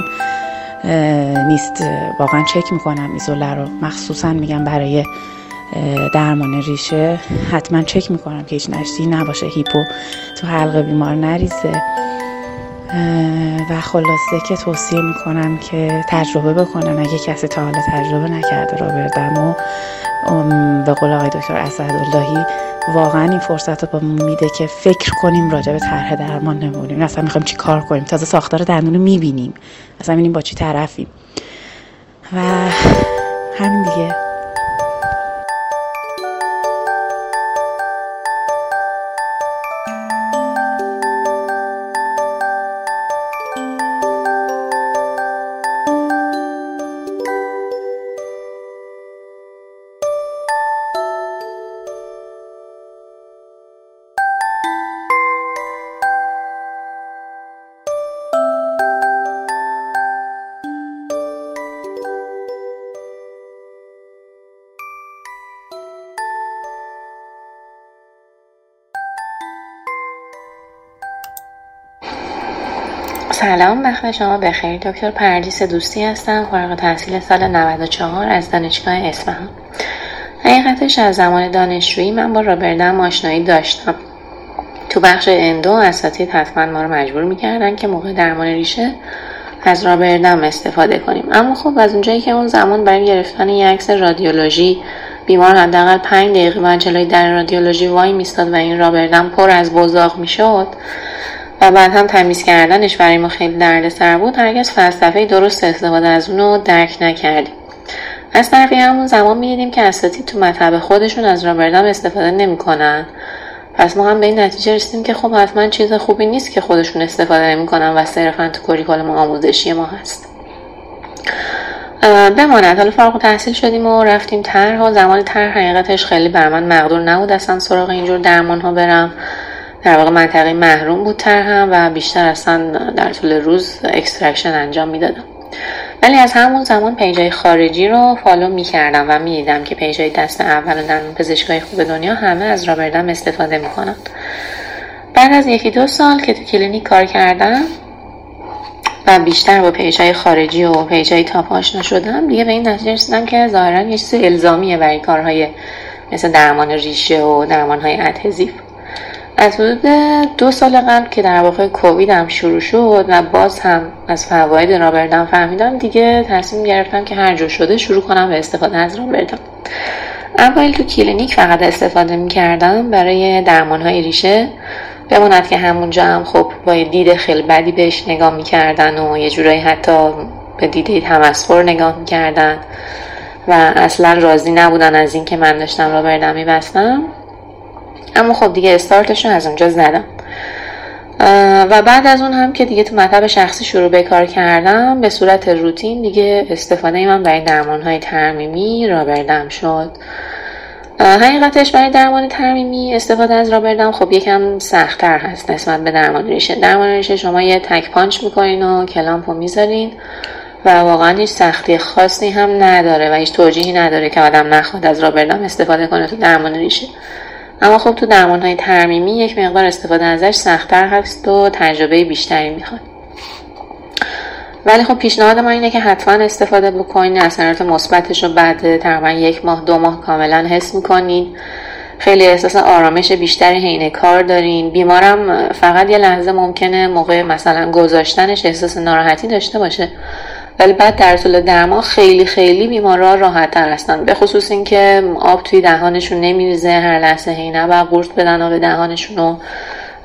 نیست. واقعا چک می‌کنم ایزوله رو. مخصوصا میگم برای درمان ریشه. حتما چک می‌کنم که هیچ نشتی نباشه. هیپو تو حلق بیمار نریزه. و خلاصه که توصیه می‌کنم که تجربه بکنن اگه کسی تا حالا تجربه نکرده را بردم و به قول آقای دکتر اسداللهی واقعا این فرصت رو با میده که فکر کنیم راجع به طرح درمان نمونیم. اصلا می‌خوایم چی کار کنیم؟ تازه ساختار دندون رو می‌بینیم. اصلا ببینیم با چی طرفیم. و همین دیگه. سلام وقت شما بخیر. دکتر پردیس دوستی هستم فارغ تحصیل سال 94 از دانشگاه اصفهان. حقیقتش از زمان دانشجویی من با رابردم آشنایی داشتم. تو بخش اندو اساتید حتما ما رو مجبور می‌کردن که موقع درمان ریشه از رابردم استفاده کنیم. اما خب از اونجایی که اون زمان برای گرفتن یک عکس رادیولوژی بیمار حداقل پنج دقیقه بعد جلوی در رادیولوژی وای میستاد و این رابردم پر از بزاق می‌شد و بعد هم تمیز کردنش برای ما خیلی دردسر بود. هرگز فلسفه درست استفاده از اونو درک نکردیم. از طرفی همون زمان می‌دیدیم که اساتید تو مطب خودشون از رابردم استفاده نمی‌کنن. پس ما هم به این نتیجه رسیدیم که خب حتما چیز خوبی نیست که خودشون استفاده نمی‌کنن و صرفا تو کوریکول ما آموزشی ما هست. بماند. حالا فارغ تحصیل شدیم و رفتیم طرح و زمان طرح حقیقتش خیلی بر من مقدور نبود. اصلا سراغ اینجور درمان ها برم. در واقع منطقه محروم بود طرحم و بیشتر اصلا در طول روز extraction انجام می‌دادم. ولی از همون زمان page ای خارجی رو follow می‌کردم و می‌دیدم که page ای دست اول و پزشکای خوب دنیا همه از rubber dam استفاده می‌کنن. بعد از یکی دو سال که تو کلینیک کار کردم و بیشتر با page ای خارجی و page ای top آشنا شدم دیگه به این نتیجه رسیدم که ظاهرا یه چیز الزامیه برای کارهای مثل درمان ریشه و درمان های از حدود دو سال قبل که در واقع کووید هم شروع شد و باز هم از فواید رابردم فهمیدم دیگه تصمیم گرفتم که هر جا شده شروع کنم به استفاده از رابردم. اول تو کلینیک فقط استفاده می کردم برای درمان های ریشه بماند که همونجا هم خب با دید خیلی بدی بهش نگاه می‌کردن و یه جورایی حتی به دیده تمسخر نگاه می‌کردن و اصلا راضی نبودن از اینکه من داشتم rubber dam میبستم اما خب دیگه استارتش رو از اونجا زدم و بعد از اون هم که دیگه تو مطب شخصی شروع به کار کردم به صورت روتین دیگه استفاده من برای درمان های ترمیمی rubber dam شد. حقیقتش برای درمان ترمیمی استفاده از rubber dam خب یکم سختتر هست نسبت به درمان ریشه. درمان ریشه شما یه تک پانچ می‌کنین و clamp رو می‌ذارین و واقعا هیچ سختی خاصی هم نداره و هیچ توجیهی نداره که آدم نخواد از رابردم استفاده کنه تو درمان ریشه. اما خب تو درمان های ترمیمی یک مقدار استفاده ازش سختتر هست و تجربه بیشتری می‌خواد. ولی خب پیشنهاد من اینه که حتما استفاده بکنید اثرات مثبتش رو بعد تقریبا یک ماه دو ماه کاملا حس می‌کنید خیلی احساس آرامش بیشتری حین کار دارین. بیمارم فقط یه لحظه ممکنه موقع مثلا گذاشتنش احساس ناراحتی داشته باشه. ولی بعد در طول درمان خیلی خیلی بیمارا راحت تر هستن. به خصوص اینکه آب توی دهانشون نمیریزه هر لحظه هی و قورت بدن آب دهانشون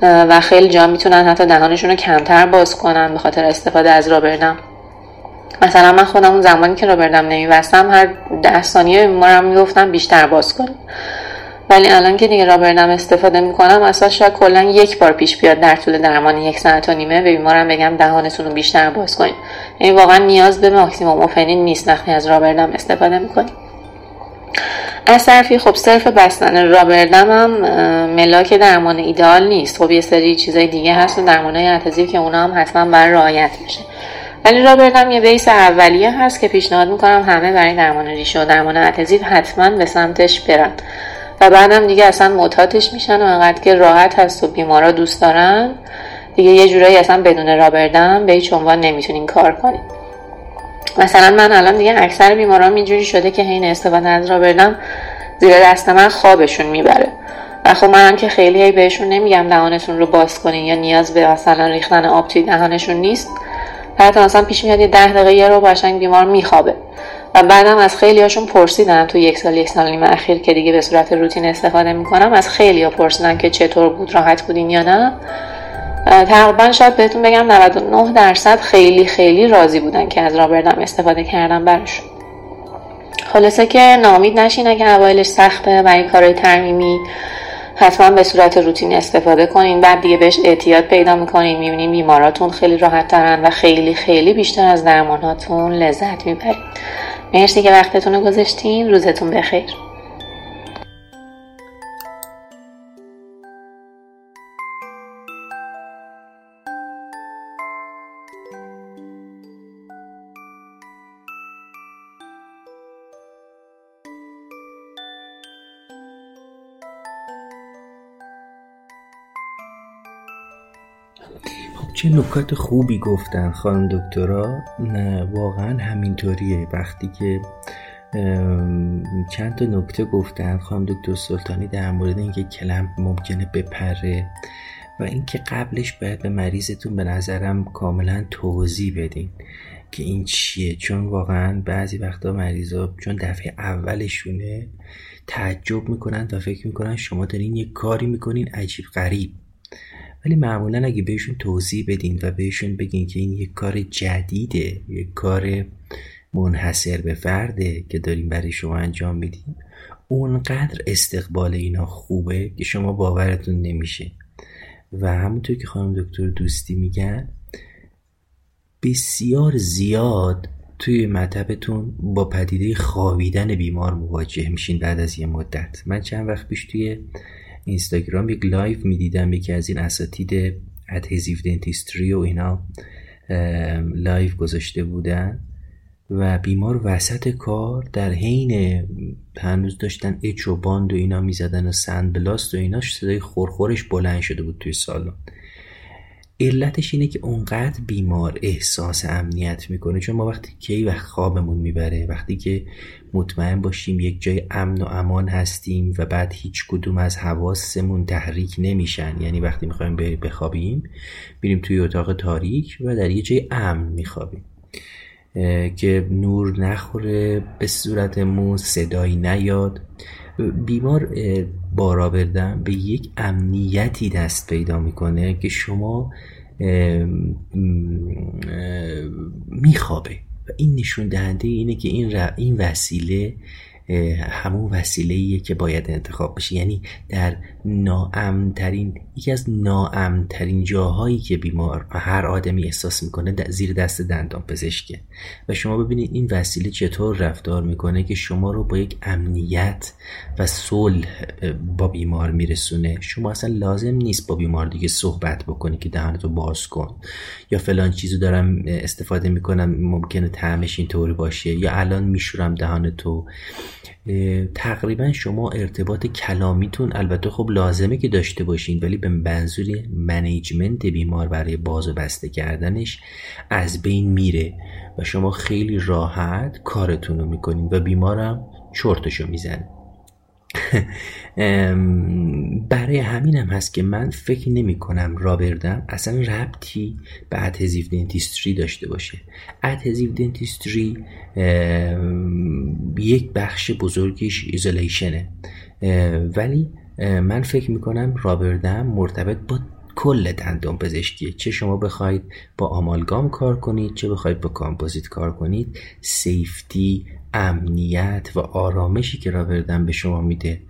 و خیلی جا می‌تونن حتی دهانشون رو کمتر باز کنن به خاطر استفاده از رابردم مثلا من خودم اون زمانی که رابردم نمیبستم هر ده ثانیه بیمارم می‌گفتم بیشتر باز کن ولی الان که دیگه رابردم استفاده می‌کنم اصلا شاید کلا یک بار پیش بیاد در طول درمان یک ساعت و نیمه به بیمارم بگم دهانتون رو بیشتر باز کنید این واقعا نیاز به ماکسیموم اوفنین نیست وقتی از رابردم استفاده می‌کنیم از طرفی خب صرف بستن رابردم هم ملاک درمان ایدئال نیست. خب یه سری چیزای دیگه هست و درمان های که اونا هم حتما بر رعایت میشه. ولی رابردم یه بیس اولیه هست که پیشنهاد می‌کنم همه برای درمان ریشه و درمان اتزیو حتما به سمتش برن. و بعدم دیگه اصلا معتادش میشن و انقدر که راحت هست و بیمارا دوست دارن. دیگه یه جورایی اصلا بدون رابردم به هیچ عنوان نمی‌تونین کار کنیم مثلا من الان دیگه اکثر بیماران اینجوری شده که حین استفاده از رابردم زیر دست من خوابشون می‌بره. و خب منم که خیلی هی بهشون نمیگم دهانتون رو باز کنین یا نیاز به مثلا ریختن آب توی دهانشون نیست. حتی مثلا پیش میاد یه ده دقیقه یه رو باشنگ بیمار میخوابه. و بعدم از خیلی هاشون پرسیدم تو یک سال یک سال نیم اخیر که دیگه به صورت روتین استفاده می‌کنم از خیلی ها پرسیدم که چطور بود راحت بودین یا نه. تقریبا شاید بهتون بگم 99 درصد خیلی خیلی راضی بودن که از رابردم استفاده کردم براشون خلاصه که نامید نشین اگه اوایلش سخته برای کارهای ترمیمی حتما به صورت روتین استفاده کنین. بعد دیگه بهش اعتیاد پیدا می‌کنین. می‌بینین بیماراتون خیلی راحت ترن و خیلی خیلی بیشتر از درماناتون لذت می‌برین. مرسی که وقتتون رو گذاشتین. روزتون بخیر. چه نکات خوبی گفتن خانم دکترا؟ نه واقعا همینطوریه. وقتی که چند تا نکته گفتن خانم دکتر سلطانی در مورد اینکه کلم ممکنه بپره و اینکه قبلش باید به مریضتون به نظرم کاملا توضیح بدین که این چیه. چون واقعا بعضی وقتا مریضا چون دفعه اولشونه تعجب می‌کنن و فکر می‌کنن شما دارین یه کاری می‌کنین عجیب غریب. ولی معمولا اگه بهشون توضیح بدین و بهشون بگین که این یک کار جدیده یک کار منحصر به فرده که داریم برای شما انجام میدیم اونقدر استقبال اینا خوبه که شما باورتون نمیشه. و همونطور که خانم دکتر دوستی میگن بسیار زیاد توی مطبتون با پدیده خوابیدن بیمار مواجه میشین بعد از یه مدت. من چند وقت پیش توی اینستاگرام یک live می‌دیدم یکی از این اساتید adhesive dentistry و اینا live گذاشته بودن و بیمار وسط کار در حین هنوز داشتن etch و bond و اینا می‌زدن و sandblast و ایناش صدای خورخورش بلند شده بود توی سالن. علتش اینه که اونقدر بیمار احساس امنیت می‌کنه. چون ما وقتی کی وقت خوابمون می‌بره وقتی که مطمئن باشیم یک جای امن و امان هستیم و بعد هیچ کدوم از حواسمون تحریک نمیشن یعنی وقتی می‌خوایم بخوابیم میریم توی اتاق تاریک و در یه جای امن میخوابیم. که نور نخوره به صورت مو صدایی نیاد. بیمار بارا بردن به یک امنیتی دست پیدا می‌کنه که شما میخوابه. و این نشون دهنده اینه که این, این وسیله همون وسیله که باید انتخاب بشه. یعنی در ناامترین یکی از ناامترین جاهایی که بیمار و هر آدمی احساس می‌کنه زیر دست دندان پزشکه و شما ببینید این وسیله چطور رفتار می‌کنه که شما رو با یک امنیت و صلح با بیمار میرسونه. شما اصلا لازم نیست با بیمار دیگه صحبت بکنی که دهانتو باز کن. یا فلان چیزو دارم استفاده می‌کنم ممکنه طعمش اینطوری باشه. یا الان میشورم دهانتو تقریبا شما ارتباط کلامیتون البته خب لازمه که داشته باشین ولی به منظور منیجمنت بیمار برای باز و بسته کردنش از بین میره و شما خیلی راحت کارتون رو می‌کنین و بیمارم چرتشو می‌زنه. *laughs* برای همینم هست که من فکر نمی کنم rubber dam اصلا ربطی به adhesive dentistry داشته باشه. adhesive dentistry یک بخش بزرگیش isolation ه ولی من فکر می کنم rubber dam مرتبط با کل دندان پزشکیه. چه شما بخواید با آمالگام کار کنید چه بخواید با کامپوزیت کار کنید safety امنیت و آرامشی که rubber dam به شما میده.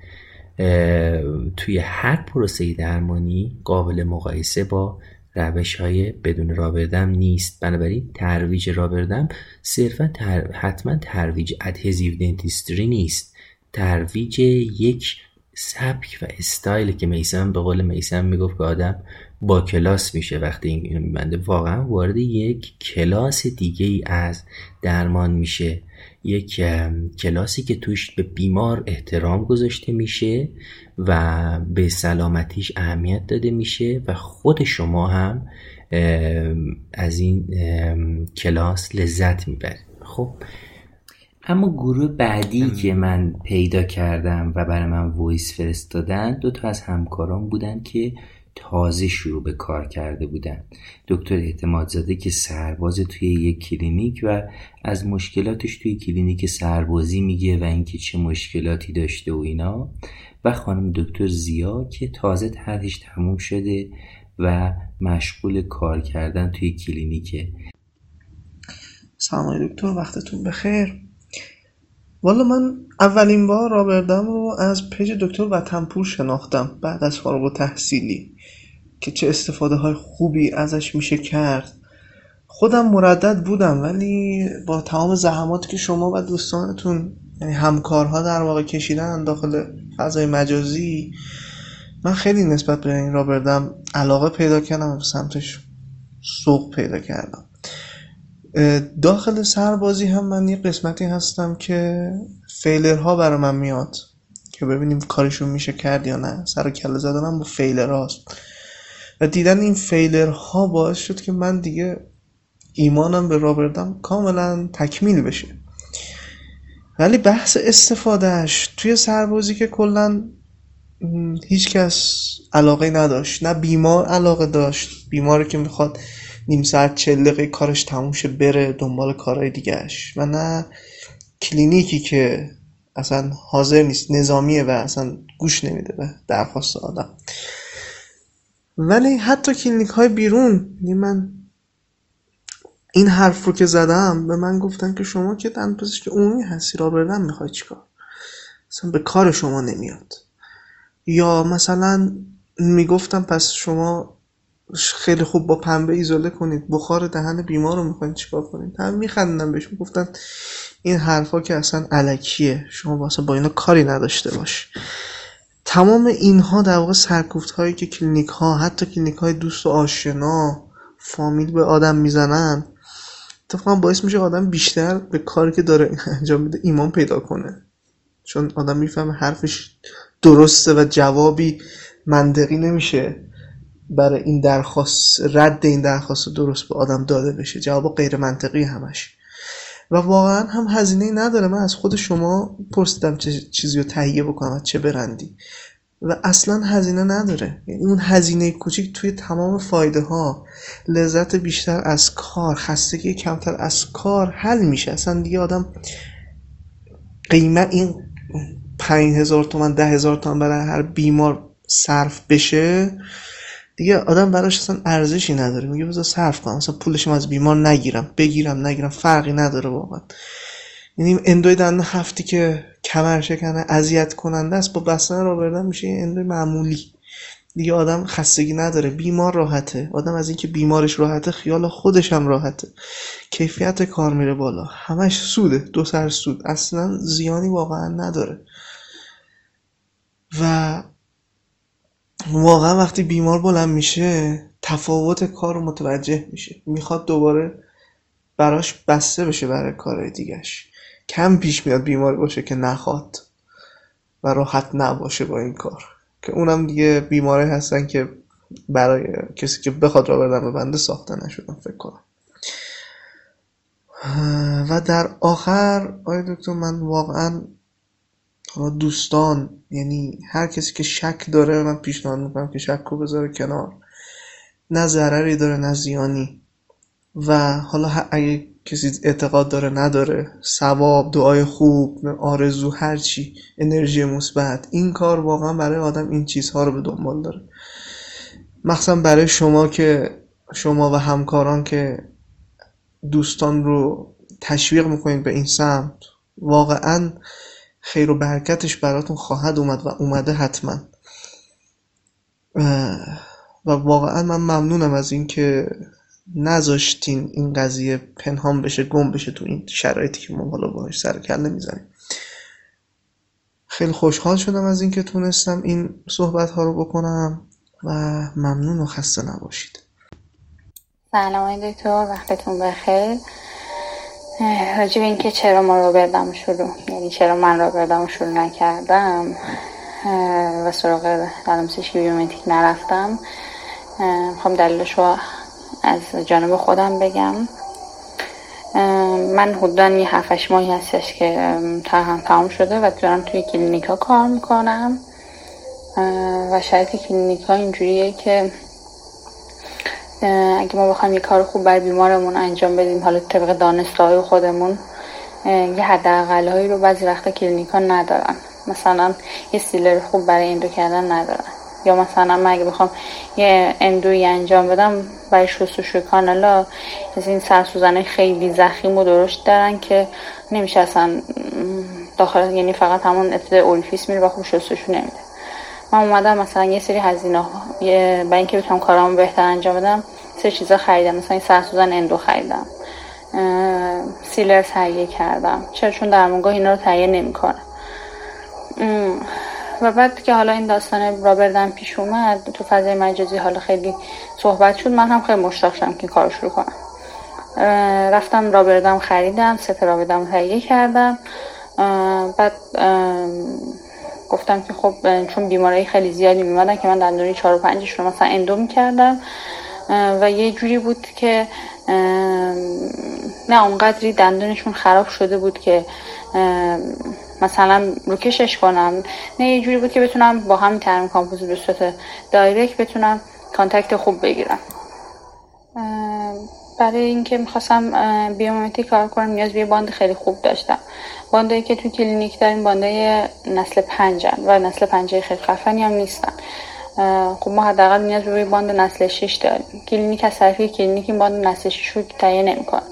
توی هر پروسه درمانی قابل مقایسه با روش های بدون rubber dam نیست. بنابراین ترویج rubber dam صرفا حتما ترویج adhesive dentistry نیست. ترویج یک سبک و استایل که میسم به قول میسم می‌گفت که آدم با کلاس میشه وقتی این میبنده. واقعا وارد یک کلاس دیگه ای از درمان میشه. یک کلاسی که توش به بیمار احترام گذاشته میشه و به سلامتیش اهمیت داده میشه و خود شما هم از این کلاس لذت می‌برید. خب اما گروه بعدی که من پیدا کردم و برای من voice فرستادن دو تا از همکاران بودن که تازه شروع به کار کرده بودن. دکتر اعتماد زاده که سرباز توی یک کلینیک و از مشکلاتش توی کلینیک سربازی میگه و اینکه چه مشکلاتی داشته و اینا. و خانم دکتر ضیا که تازه طرحش تموم شده و مشغول کار کردن توی کلینیکه. سلام دکتر وقتتون بخیر. والا من اولین بار rubber dam رو از page دکتر وطنپور شناختم بعد از فارغ تحصیلی که چه استفاده های خوبی ازش میشه کرد. خودم مردد بودم ولی با تمام زحماتی که شما و دوستانتون یعنی همکارها در واقع کشیدن داخل فضای مجازی من خیلی نسبت به این رابردم علاقه پیدا کردم و سمتش سوق پیدا کردم. داخل سربازی هم من یه قسمتی هستم که فیلرها برای من میاد که ببینیم کارشون میشه کرد یا نه. سر کله زدنم با فیلر هاست و دیدن این فیلر ها باعث شد که من دیگه ایمانم به رابردم کاملا تکمیل بشه. ولی بحث استفادهش توی سربازی که کلا هیچ کس علاقه نداشت. نه بیمار علاقه داشت. بیماری که می‌خواد نیم ساعت چل دقیقه کارش تموم شه بره دنبال کارهای دیگهش و نه کلینیکی که اصلا حاضر نیست نظامیه و اصلا گوش نمیده به درخواست آدم. ولی حتی کلینیک های بیرون یعنی من این حرف رو که زدم به من گفتن که شما که تن که عمومی هستی را بردن می‌خوای چیکار؟ اصلا به کار شما نمیاد. یا مثلا می‌گفتم پس شما خیلی خوب با پنبه ایزوله کنید. بخار دهن بیمار رو می‌خواین چیکار کنید؟ هم میخندن بهش گفتن این حرفا که اصلا علکیه شما واسه با اینا کاری نداشته باش. تمام اینها در واقع سرکوفت هایی که کلینیک ها حتی کلینیک های دوست و آشنا فامیل به آدم می‌زنن اتفاقا باعث میشه آدم بیشتر به کاری که داره انجام میده ایمان پیدا کنه. چون آدم می‌فهمه حرفش درسته و جوابی منطقی نمیشه. برای این درخواست رد این درخواست درست به آدم داده بشه. جواب غیر منطقی همش. و واقعا هم هزینه نداره. من از خود شما پرسیدم چه چیزی رو تهیه بکنم چه برندی. و اصلا هزینه نداره. یعنی اون هزینه کوچیک توی تمام فایده ها لذت بیشتر از کار خستگی کمتر از کار حل میشه. اصلا دیگه آدم قیمت این پنج هزار تومن ده هزار تومن برای هر بیمار صرف بشه دیگه آدم براش اصلا ارزشی نداره. میگه بذار صرف کنم. مثلا پولشم از بیمار نگیرم. بگیرم نگیرم. فرقی نداره واقعا. یعنی اندوی دندان هفتی که کمر شکنه اذیت کننده است با بستن را بردن میشه اندوی معمولی. دیگه آدم خستگی نداره. بیمار راحته. آدم از اینکه بیمارش راحته خیال خودش هم راحته. کیفیت کار میره بالا. همش سوده. دو سر سود. اصلا زیانی واقعا نداره. و واقعا وقتی بیمار بلند میشه تفاوت کار متوجه میشه. می‌خواد دوباره براش بسته بشه برای کارهای دیگهش. کم پیش میاد بیماری باشه که نخواد و راحت نباشه با این کار. که اونم دیگه بیماری هستن که برای کسی که بخواد را بردن به بنده ساخته نشدن فکر کنم. و در آخر آیا دکتر من واقعا دوستان. یعنی هر کسی که شک داره من پیشنهاد می‌کنم که شک رو بذاره کنار. نه ضرری داره نه زیانی. و حالا اگه کسی اعتقاد داره نداره ثواب دعای خوب آرزو هرچی انرژی مثبت این کار واقعا برای آدم این چیزها رو به دنبال داره. مخصوصا برای شما که شما و همکاران که دوستان رو تشویق می‌کنید به این سمت واقعا خیر و برکتش براتون خواهد اومد و اومده حتما. و واقعا من ممنونم از اینکه نذاشتین این قضیه پنهان بشه گم بشه تو این شرایطی که ما حالا باهاش سر کله می‌زنیم. خیلی خوشحال شدم از اینکه تونستم این صحبت ها رو بکنم و ممنون و خسته نباشید. سلام دکتر وقتتون بخیر. راجع به اینکه چرا ما رو بردم شروع یعنی چرا من را بردم شروع نکردم و سراغ دلمسش بیومتیک نرفتم می‌خوام دلیلش رو از جانب خودم بگم. من حدودا یه هفتش ماهی هستش که طرحم تمام شده و دارم توی کلینیکا کار می‌کنم. و شرط کلینیکا اینجوریه که اگه ما بخوایم یه کار خوب برای بیمارمون انجام بدیم حالا طبق دانسته های خودمون یه حداقل هایی رو بعضی وقتا کلینیکا ندارن. مثلا یه sealer خوب برای endo کردن ندارن. یا مثلا من اگه بخوام یه endo ی انجام بدم برای شستشوی کانالا از این سرسوزنه خیلی ضخیم و درشت دارن که نمیشه اصلا داخل یعنی فقط همون ابتدای orifice میره و خوب شستشو نمیده. من اومدم مثلا یه سری هزینه برای اینکه بتونم کارامو بهتر انجام بدم سری چیزا خریدم. مثلا این سرسوزن endo خریدم. sealer تهیه کردم. چرا؟ چون درمانگاه اینا رو تهیه نمی‌کنه. و بعد که حالا این داستان rubber dam پیش اومد تو فضای مجازی حالا خیلی صحبت شد. من هم خیلی مشتاق شدم که کار شروع کنم. رفتم رابردم خریدم ست رابردم تهیه کردم. بعد گفتم که خب چون بیماری خیلی زیادی میمدن که من دندونی چهار و پنجش رو مثلا اندو می‌کردم و یه جوری بود که نه اونقدری دندونشون خراب شده بود که مثلا روکشش کنم نه یه جوری بود که بتونم با همین ترم کامپوزیت به صورت direct بتونم contact خوب بگیرم. برای اینکه می‌خواستم biomimetic کار کنم نیاز به bond خیلی خوب داشتم. bond ایی که تو کلینیک داریم bond ای نسل پنجن و نسل پنجه خیلی خفنی هم نیستن. خب ما حداقل نیاز به bond نسل 6 داریم. کلینیک از طرفی کلینیک این bond نسل 6 رو تهیه نمی‌کنه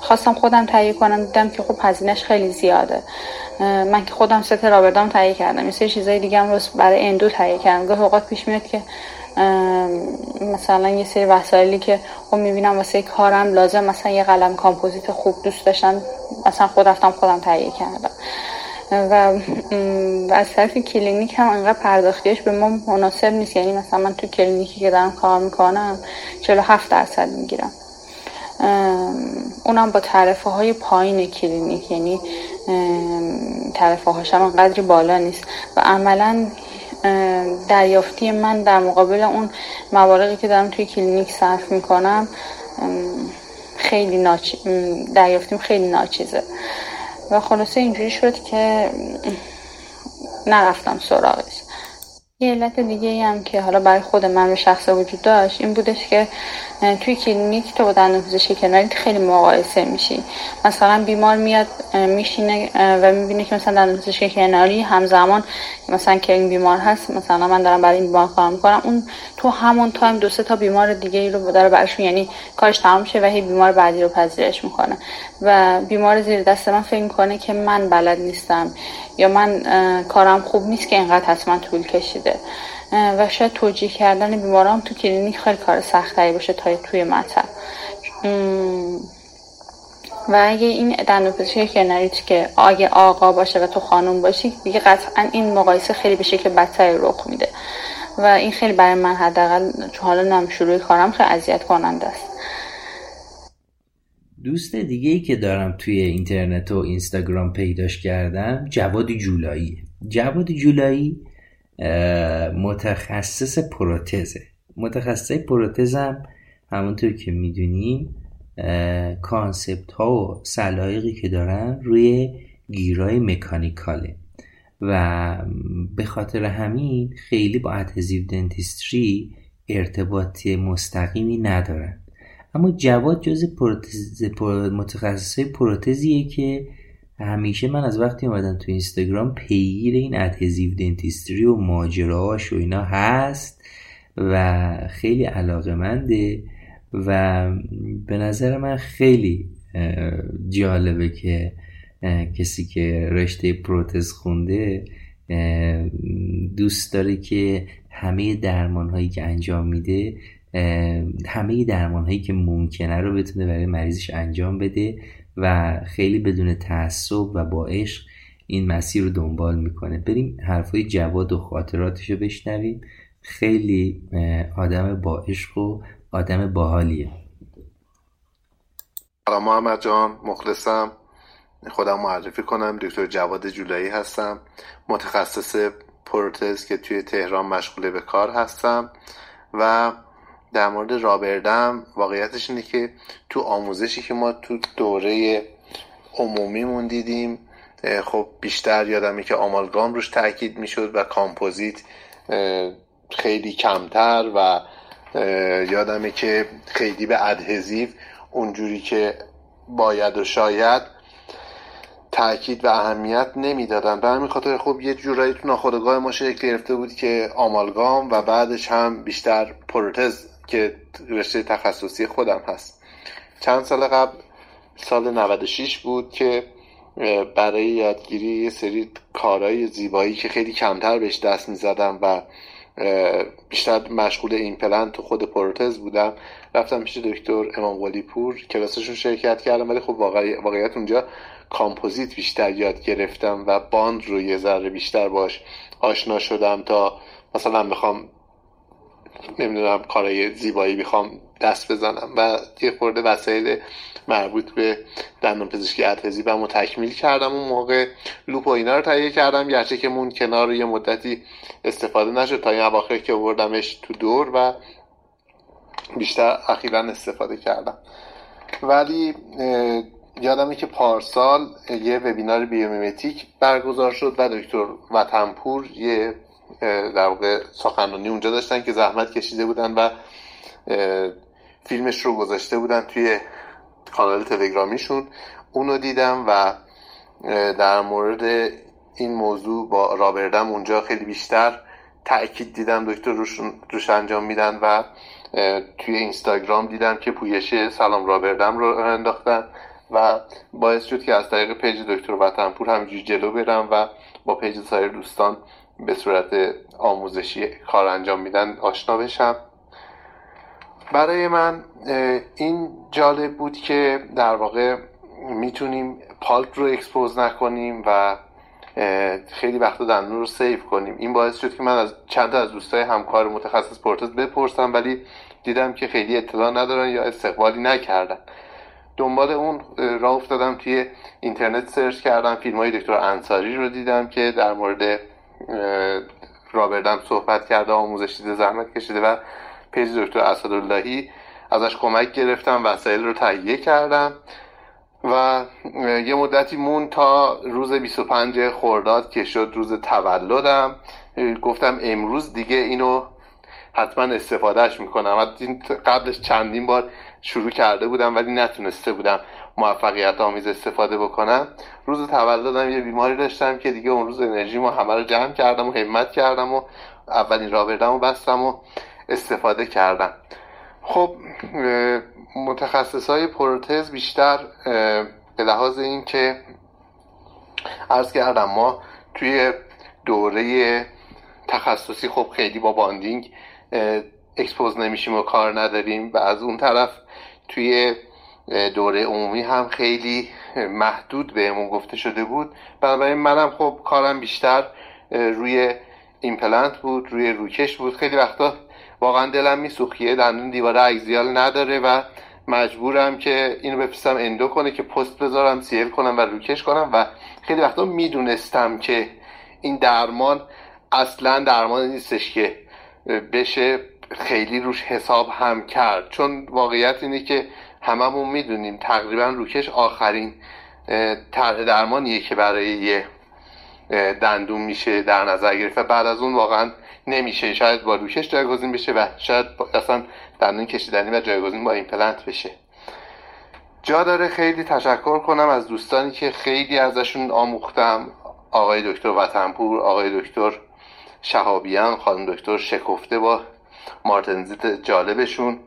خواستم خودم تهیه کنم دیدم که خب هزینهش خیلی زیاده. من که خودم ست rubber dam تهیه کردم. یه سری چیزای دیگه هم رو برای endo تهیه کردم. گاه اوقات پیش میاد که مثلا یه سری وسایلی که خب می‌بینم واسه کارم لازم مثلا یه قلم کامپوزیت خوب دوست داشتم مثلا خود رفتم خودم تهیه کردم. و از طرف کلینیک هم انقدر پرداختیش به ما مناسب نیست. یعنی مثلا من تو کلینیکی که دارم کار می‌کنم 47 درصد می‌گیرم. اونم با تعرفه های پایین کلینیک. یعنی تعرفه هاشم انقدری بالا نیست. و عملا دریافتی من در مقابل اون مواردی که دارم توی کلینیک صرف می‌کنم خیلی ناچ... دریافتیم خیلی ناچیزه. و خلاصه اینجوری شد که نرفتم سراغش. یه علت دیگه هم که حالا برای خود من به شخص وجود داشت این بودش که توی کلینیک تو با دندون کناری خیلی مقایسه میشی. مثلا بیمار میاد میشینه و می‌بینه که مثلا دندون پزشکی کناری همزمان مثلا که این بیمار هست مثلا من دارم برای این بیمار کار می‌کنم. اون تو همون تایم دو سه تا بیمار دیگه ای رو داره براشون یعنی کارش تمام شه و هی بیمار بعدی رو پذیرش می‌کنه. و بیمار زیر دست من فکر می‌کنه که من بلد نیستم یا من کارم خوب نیست که اینقدر حتما طول کشیده. و شاید توجیه کردن بیماران تو کلینیک خیلی کار سختری باشه تا توی مطب. و اگه این دندونپزشکی کناریت که اگه آقا باشه و تو خانوم باشی دیگه قطعا این مقایسه خیلی به شکل بدتری رخ میده. و این خیلی برای من حداقل چون حالا نم شروع کارم خیلی اذیت کننده است. دوست دیگه ای که دارم توی اینترنت و اینستاگرام پیداش کردم جواد جولایی جواد جولایی متخصص پروتزه. متخصص پروتزم همونطور که می‌دونیم کانسپت ها و سلایقی که دارن روی گیرای مکانیکاله. و به خاطر همین خیلی با ادهزیو دنتیستری ارتباطی مستقیمی ندارن. اما جواد جز متخصص پروتزیه که همیشه من از وقتی اومدم تو اینستاگرام پیگیر این ادهزیو دنتیستری و ماجراهاش و اینا هست و خیلی علاقه منده و به نظر من خیلی جالبه که کسی که رشته پروتز خونده دوست داره که همه درمان هایی که انجام میده همه درمان هایی که ممکنه رو بتونه برای مریضش انجام بده. و خیلی بدون تعصب و با عشق این مسیر رو دنبال می‌کنه. بریم حرفای جواد و خاطراتش رو بشنویم. خیلی آدم با عشق و آدم باحالیه. سلام محمد جان مخلصم. خودم معرفی کنم دکتر جواد جولایی هستم. متخصص پروتز که توی تهران مشغول به کار هستم. و در مورد رابردم واقعیتش اینه که تو آموزشی که ما تو دوره عمومیمون دیدیم خب بیشتر یادمه که آمالگام روش تاکید می‌شد و کامپوزیت خیلی کمتر و یادمه که خیلی به ادهزیو اونجوری که باید و شاید تاکید و اهمیت نمی‌دادن. به همین خاطر خب یه جورایی تو ناخودآگاه ما شکل گرفته بود که آمالگام و بعدش هم بیشتر پروتز که رشته تخصصی خودم هست. چند سال قبل سال 96 بود که برای یادگیری یه سری کارهای زیبایی که خیلی کمتر بهش دست می‌زدم و بیشتر مشغول ایمپلنت و خود پروتز بودم رفتم پیش دکتر امام قلی پور کلاسشون شرکت کردم ولی خب واقعیت اونجا کامپوزیت بیشتر یاد گرفتم و bond رو یه ذره بیشتر باش آشنا شدم تا مثلا می‌خوام نمی‌دونم کارهای زیبایی می‌خوام دست بزنم و یه خورده وسایل مربوط به دندان پزشکی ارتزیبم رو تکمیل کردم اون موقع. لوپ و اینا رو تهیه کردم. گرچه که مون کنار یه مدتی استفاده نشد تا این اواخر که بردمش تو دور و بیشتر اخیرا استفاده کردم. ولی یادمه که پارسال یه وبینار بیومیمتیک برگزار شد و دکتر وطنپور یه در واقع سخنرانی اونجا داشتن که زحمت کشیده بودن و فیلمش رو گذاشته بودن توی کانال تلگرامیشون. اونو دیدم و در مورد این موضوع با rubber dam اونجا خیلی بیشتر تاکید دیدم دکتر روش, روش انجام میدن و توی اینستاگرام دیدم که پویش سلام rubber dam رو انداختن و باعث شد که از طریق پیج دکتر وطنپور همینجوری جلو برم و با پیج سایر دوستان به صورت آموزشی کار انجام میدن آشنا بشم. برای من این جالب بود که در واقع می‌تونیم pulp رو expose نکنیم و خیلی وقتا دندون رو save کنیم. این باعث شد که من از چند از دوستای همکار متخصص پروتز بپرسم ولی دیدم که خیلی اطلاع ندارن یا استقبالی نکردن. دنبال اون راه افتادم توی اینترنت سرچ کردم فیلم های دکتر انصاری رو دیدم که در مورد rubber dam صحبت کرده آموزش دیده زحمت کشیده و پیج دکتر اسداللهی ازش کمک گرفتم وسایل رو تهیه کردم و یه مدتی موند تا روز 25 خرداد که شد روز تولدم. گفتم امروز دیگه اینو حتما استفادهش می‌کنم. قبلش چندین بار شروع کرده بودم ولی نتونسته بودم. موفقیت آمیز استفاده بکنم. روز تولدم یه بیماری داشتم که دیگه اون روز انرژی ما همه رو جمع کردم و همت کردم و اولین رابردم و بستم و استفاده کردم. خب متخصص های پروتز بیشتر به لحاظ این که ارز کردم ما توی دوره تخصصی خب خیلی با bonding expose نمیشیم و کار نداریم و از اون طرف توی دوره عمومی هم خیلی محدود بهمون گفته شده بود. بنابراین منم خب کارم بیشتر روی ایمپلنت بود روی روکش بود. خیلی وقتا واقعا دلم میسوخت یه دندون دیواره axial نداره و مجبورم که اینو بفرستم endo کنه که پست بذارم seal کنم و روکش کنم. و خیلی وقتا می‌دونستم که این درمان اصلا درمان نیستش که بشه خیلی روش حساب هم کرد. چون واقعیت اینه که هممون می‌دونیم. تقریبا روکش آخرین طرح درمانیه که برای یه دندون میشه در نظر گرفت بعد از اون واقعا نمیشه. شاید با روکش جایگزین بشه و شاید اصلا دندون کشیدنی و جایگزین با ایمپلنت بشه. جا داره. خیلی تشکر کنم از دوستانی که خیلی ازشون آموختم. آقای دکتر وطنپور آقای دکتر شهابیان خانم دکتر شکفته با مارتنزیت جالبشون.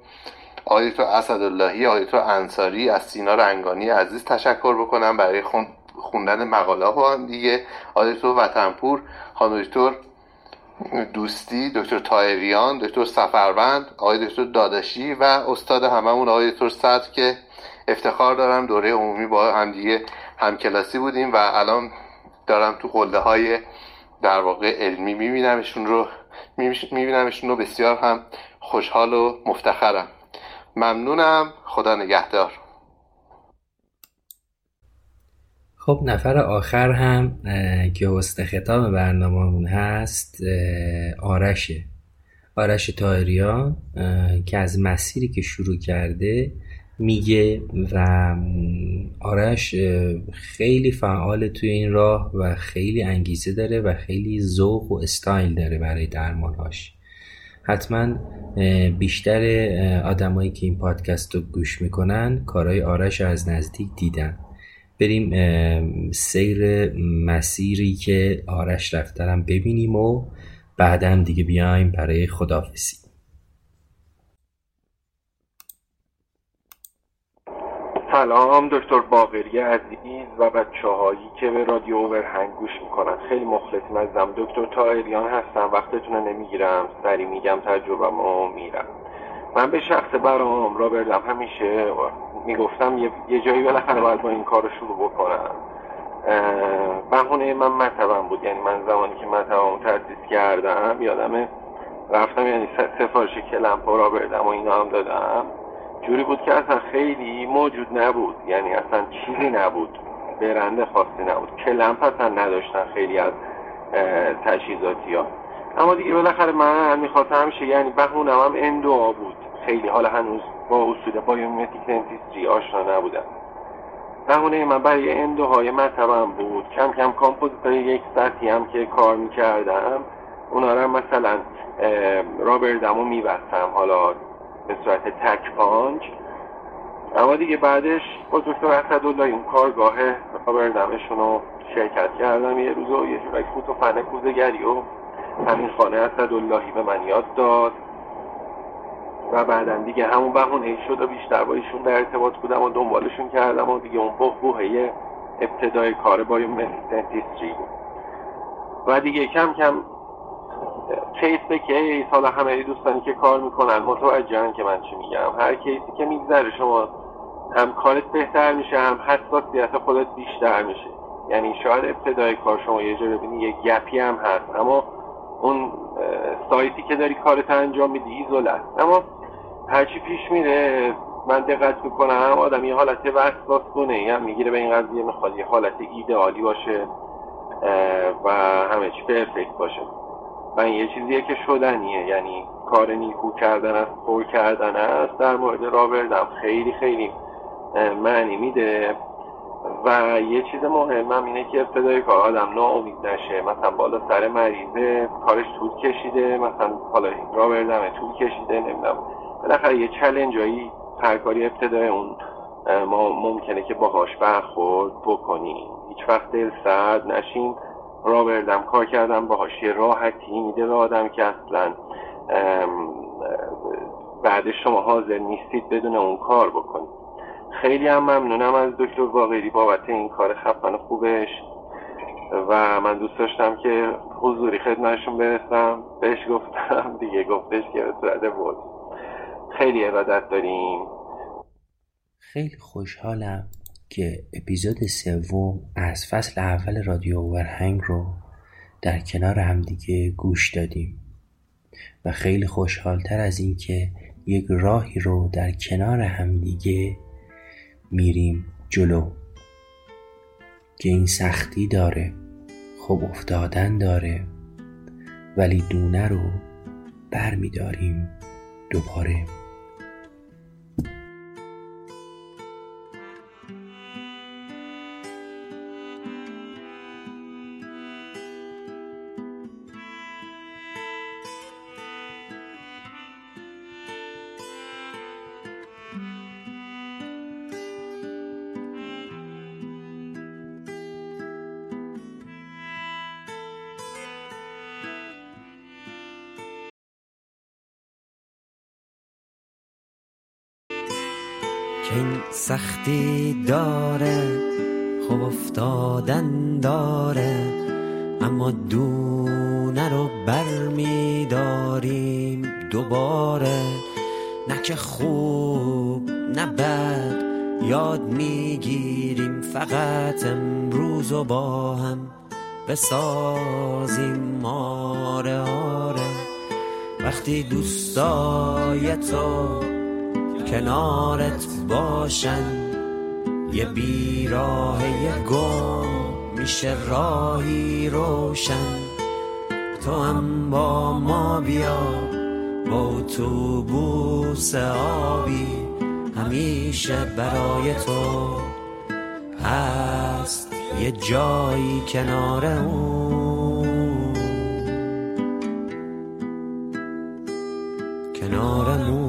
دکتر اسداللهی دکتر انصاری از سینا رنگانی عزیز تشکر بکنم برای خوندن مقاله ها دیگه. دکتر وطنپور خانم دکتر دوستی دکتر تایریان دکتر سفروند آقای دکتر داداشی و استاد هممون آقای دکتر صدر که افتخار دارم دوره عمومی با هم دیگه همکلاسی بودیم و الان دارم تو قله های در واقع علمی میبینمشون رو میبینمشون رو بسیار هم خوشحال و مفتخرم. ممنونم. خدا نگهدار. خب نفر آخر هم که وسط خطاب برنامهمون هست آرشه آرش. تایریان که از مسیری که شروع کرده میگه و آرش خیلی فعال توی این راه و خیلی انگیزه داره و خیلی ذوق و استایل داره برای درمانهاش. حتما بیشتر آدمایی که این پادکست رو گوش می‌کنن کارهای آرش رو از نزدیک دیدن. بریم سیر مسیری که آرش رفترم ببینیم و بعدم دیگه بیایم برای خدافزی سلام دکتر باقری عزیز و بچه هایی که به رادیو اوورهنگ گوش می‌کنن. خیلی مخلصیم ازم دکتر تایریان هستم. وقتتون نمی‌گیرم. سری میگم تجربه ما میرم. من به شخص برام را بردم. همیشه می‌گفتم یه, جایی بالاخره باید با این کار رو شروع بکنم. بهونه من مطبم بود. یعنی من زمانی که مطبم تاسیس کردم یادمه رفتم یعنی سفارش clamp rubber dam و اینا هم دادم. جوری بود که اصلا خیلی موجود نبود. یعنی اصلا چیزی نبود. برند خاصی نبود. clamp اصلا نداشتن خیلی از تجهیزاتی ها. اما دیگه بالاخره من می‌خواستم همیشه یعنی بهونم هم endo بود. خیلی حالا هنوز با اصول biomimetic dentistry آشنا نبودم. بهونه من برای endo های مطبم بود. کم کم کامپوزیت یک سطحی هم که کار می‌کردم اونا رو مثلا rubber dam و میبستم. حالا به صورت تک پانچ. اما دیگه بعدش با دکتر اسداللهی اون کارگاه rubber dam شون رو شرکت کردم یه روز و یه جورایی فوت و فن کوزه‌گری و همین خانم اسداللهی به من یاد داد. و بعدا دیگه همون بهونه شد و بیشتر با ایشون در ارتباط بودم و دنبالشون کردم و دیگه اون برهه ابتدای کار با dentistry و دیگه کم کم case به case حالا همه دوستانی که کار می‌کنن متوجهن که من چی میگم. هر case ی که میگذره شما هم کارت بهتر میشه هم حساسیت خودت بیشتر میشه. یعنی شاید ابتدای کار شما یه جا ببینی یه gap ی هم هست. اما اون سایتی که داری کارت انجام میدی ایزول است اما هرچی پیش میره من دقت می‌کنم آدم یه حالت وسواس یا می‌گیره به این قضیه می‌خواد یه حالت ایدئالی باشه و همه چی پرفکت باشه. و یه چیزیه که شدنیه. یعنی کار نیکو کردن است پر کردن است در مورد رابردم خیلی خیلی معنی میده. و یه چیز مهم اینه که ابتدای کار آدم ناامید نشه. مثلا بالا سر مریضه کارش طول کشیده مثلا حالا رابردمه طول کشیده نمی‌دونم. بالاخره یه چلنجایی هر کاری ابتدای اون ما ممکنه که باهاش برخورد بکنیم. هیچ وقت دل سرد نشیم. رابردم کار کردم باهاش یه راحتی میده به آدم که اصلا بعد شما حاضر نیستید بدون اون کار بکنید. خیلی هم ممنونم از دکتر باقری بابت این کار خفن خوبش. و من دوست داشتم که حضوری خدمتشون برسم. بهش گفتم دیگه گفتش که به بود خیلی ارادت داریم. خیلی خوشحالم. که اپیزود سوم از فصل اول رادیو ورهنگ رو در کنار همدیگه گوش دادیم و خیلی خوشحالتر از این که یک راهی رو در کنار همدیگه میریم جلو که این سختی داره خب افتادن داره ولی دونه رو بر میداریم دوباره. این سختی داره خب افتادن داره. اما دونه رو بر می داریم دوباره. نه که خوب نه بد یاد می‌گیریم. فقط امروز و با هم بسازیم. آره آره. وقتی دوستای تو کنارت باشن. یه بیراه یه گم میشه راهی روشن. تو هم با ما بیا با اتوبوس آبی. همیشه برای تو هست یه جایی کنار اون. کنار مون.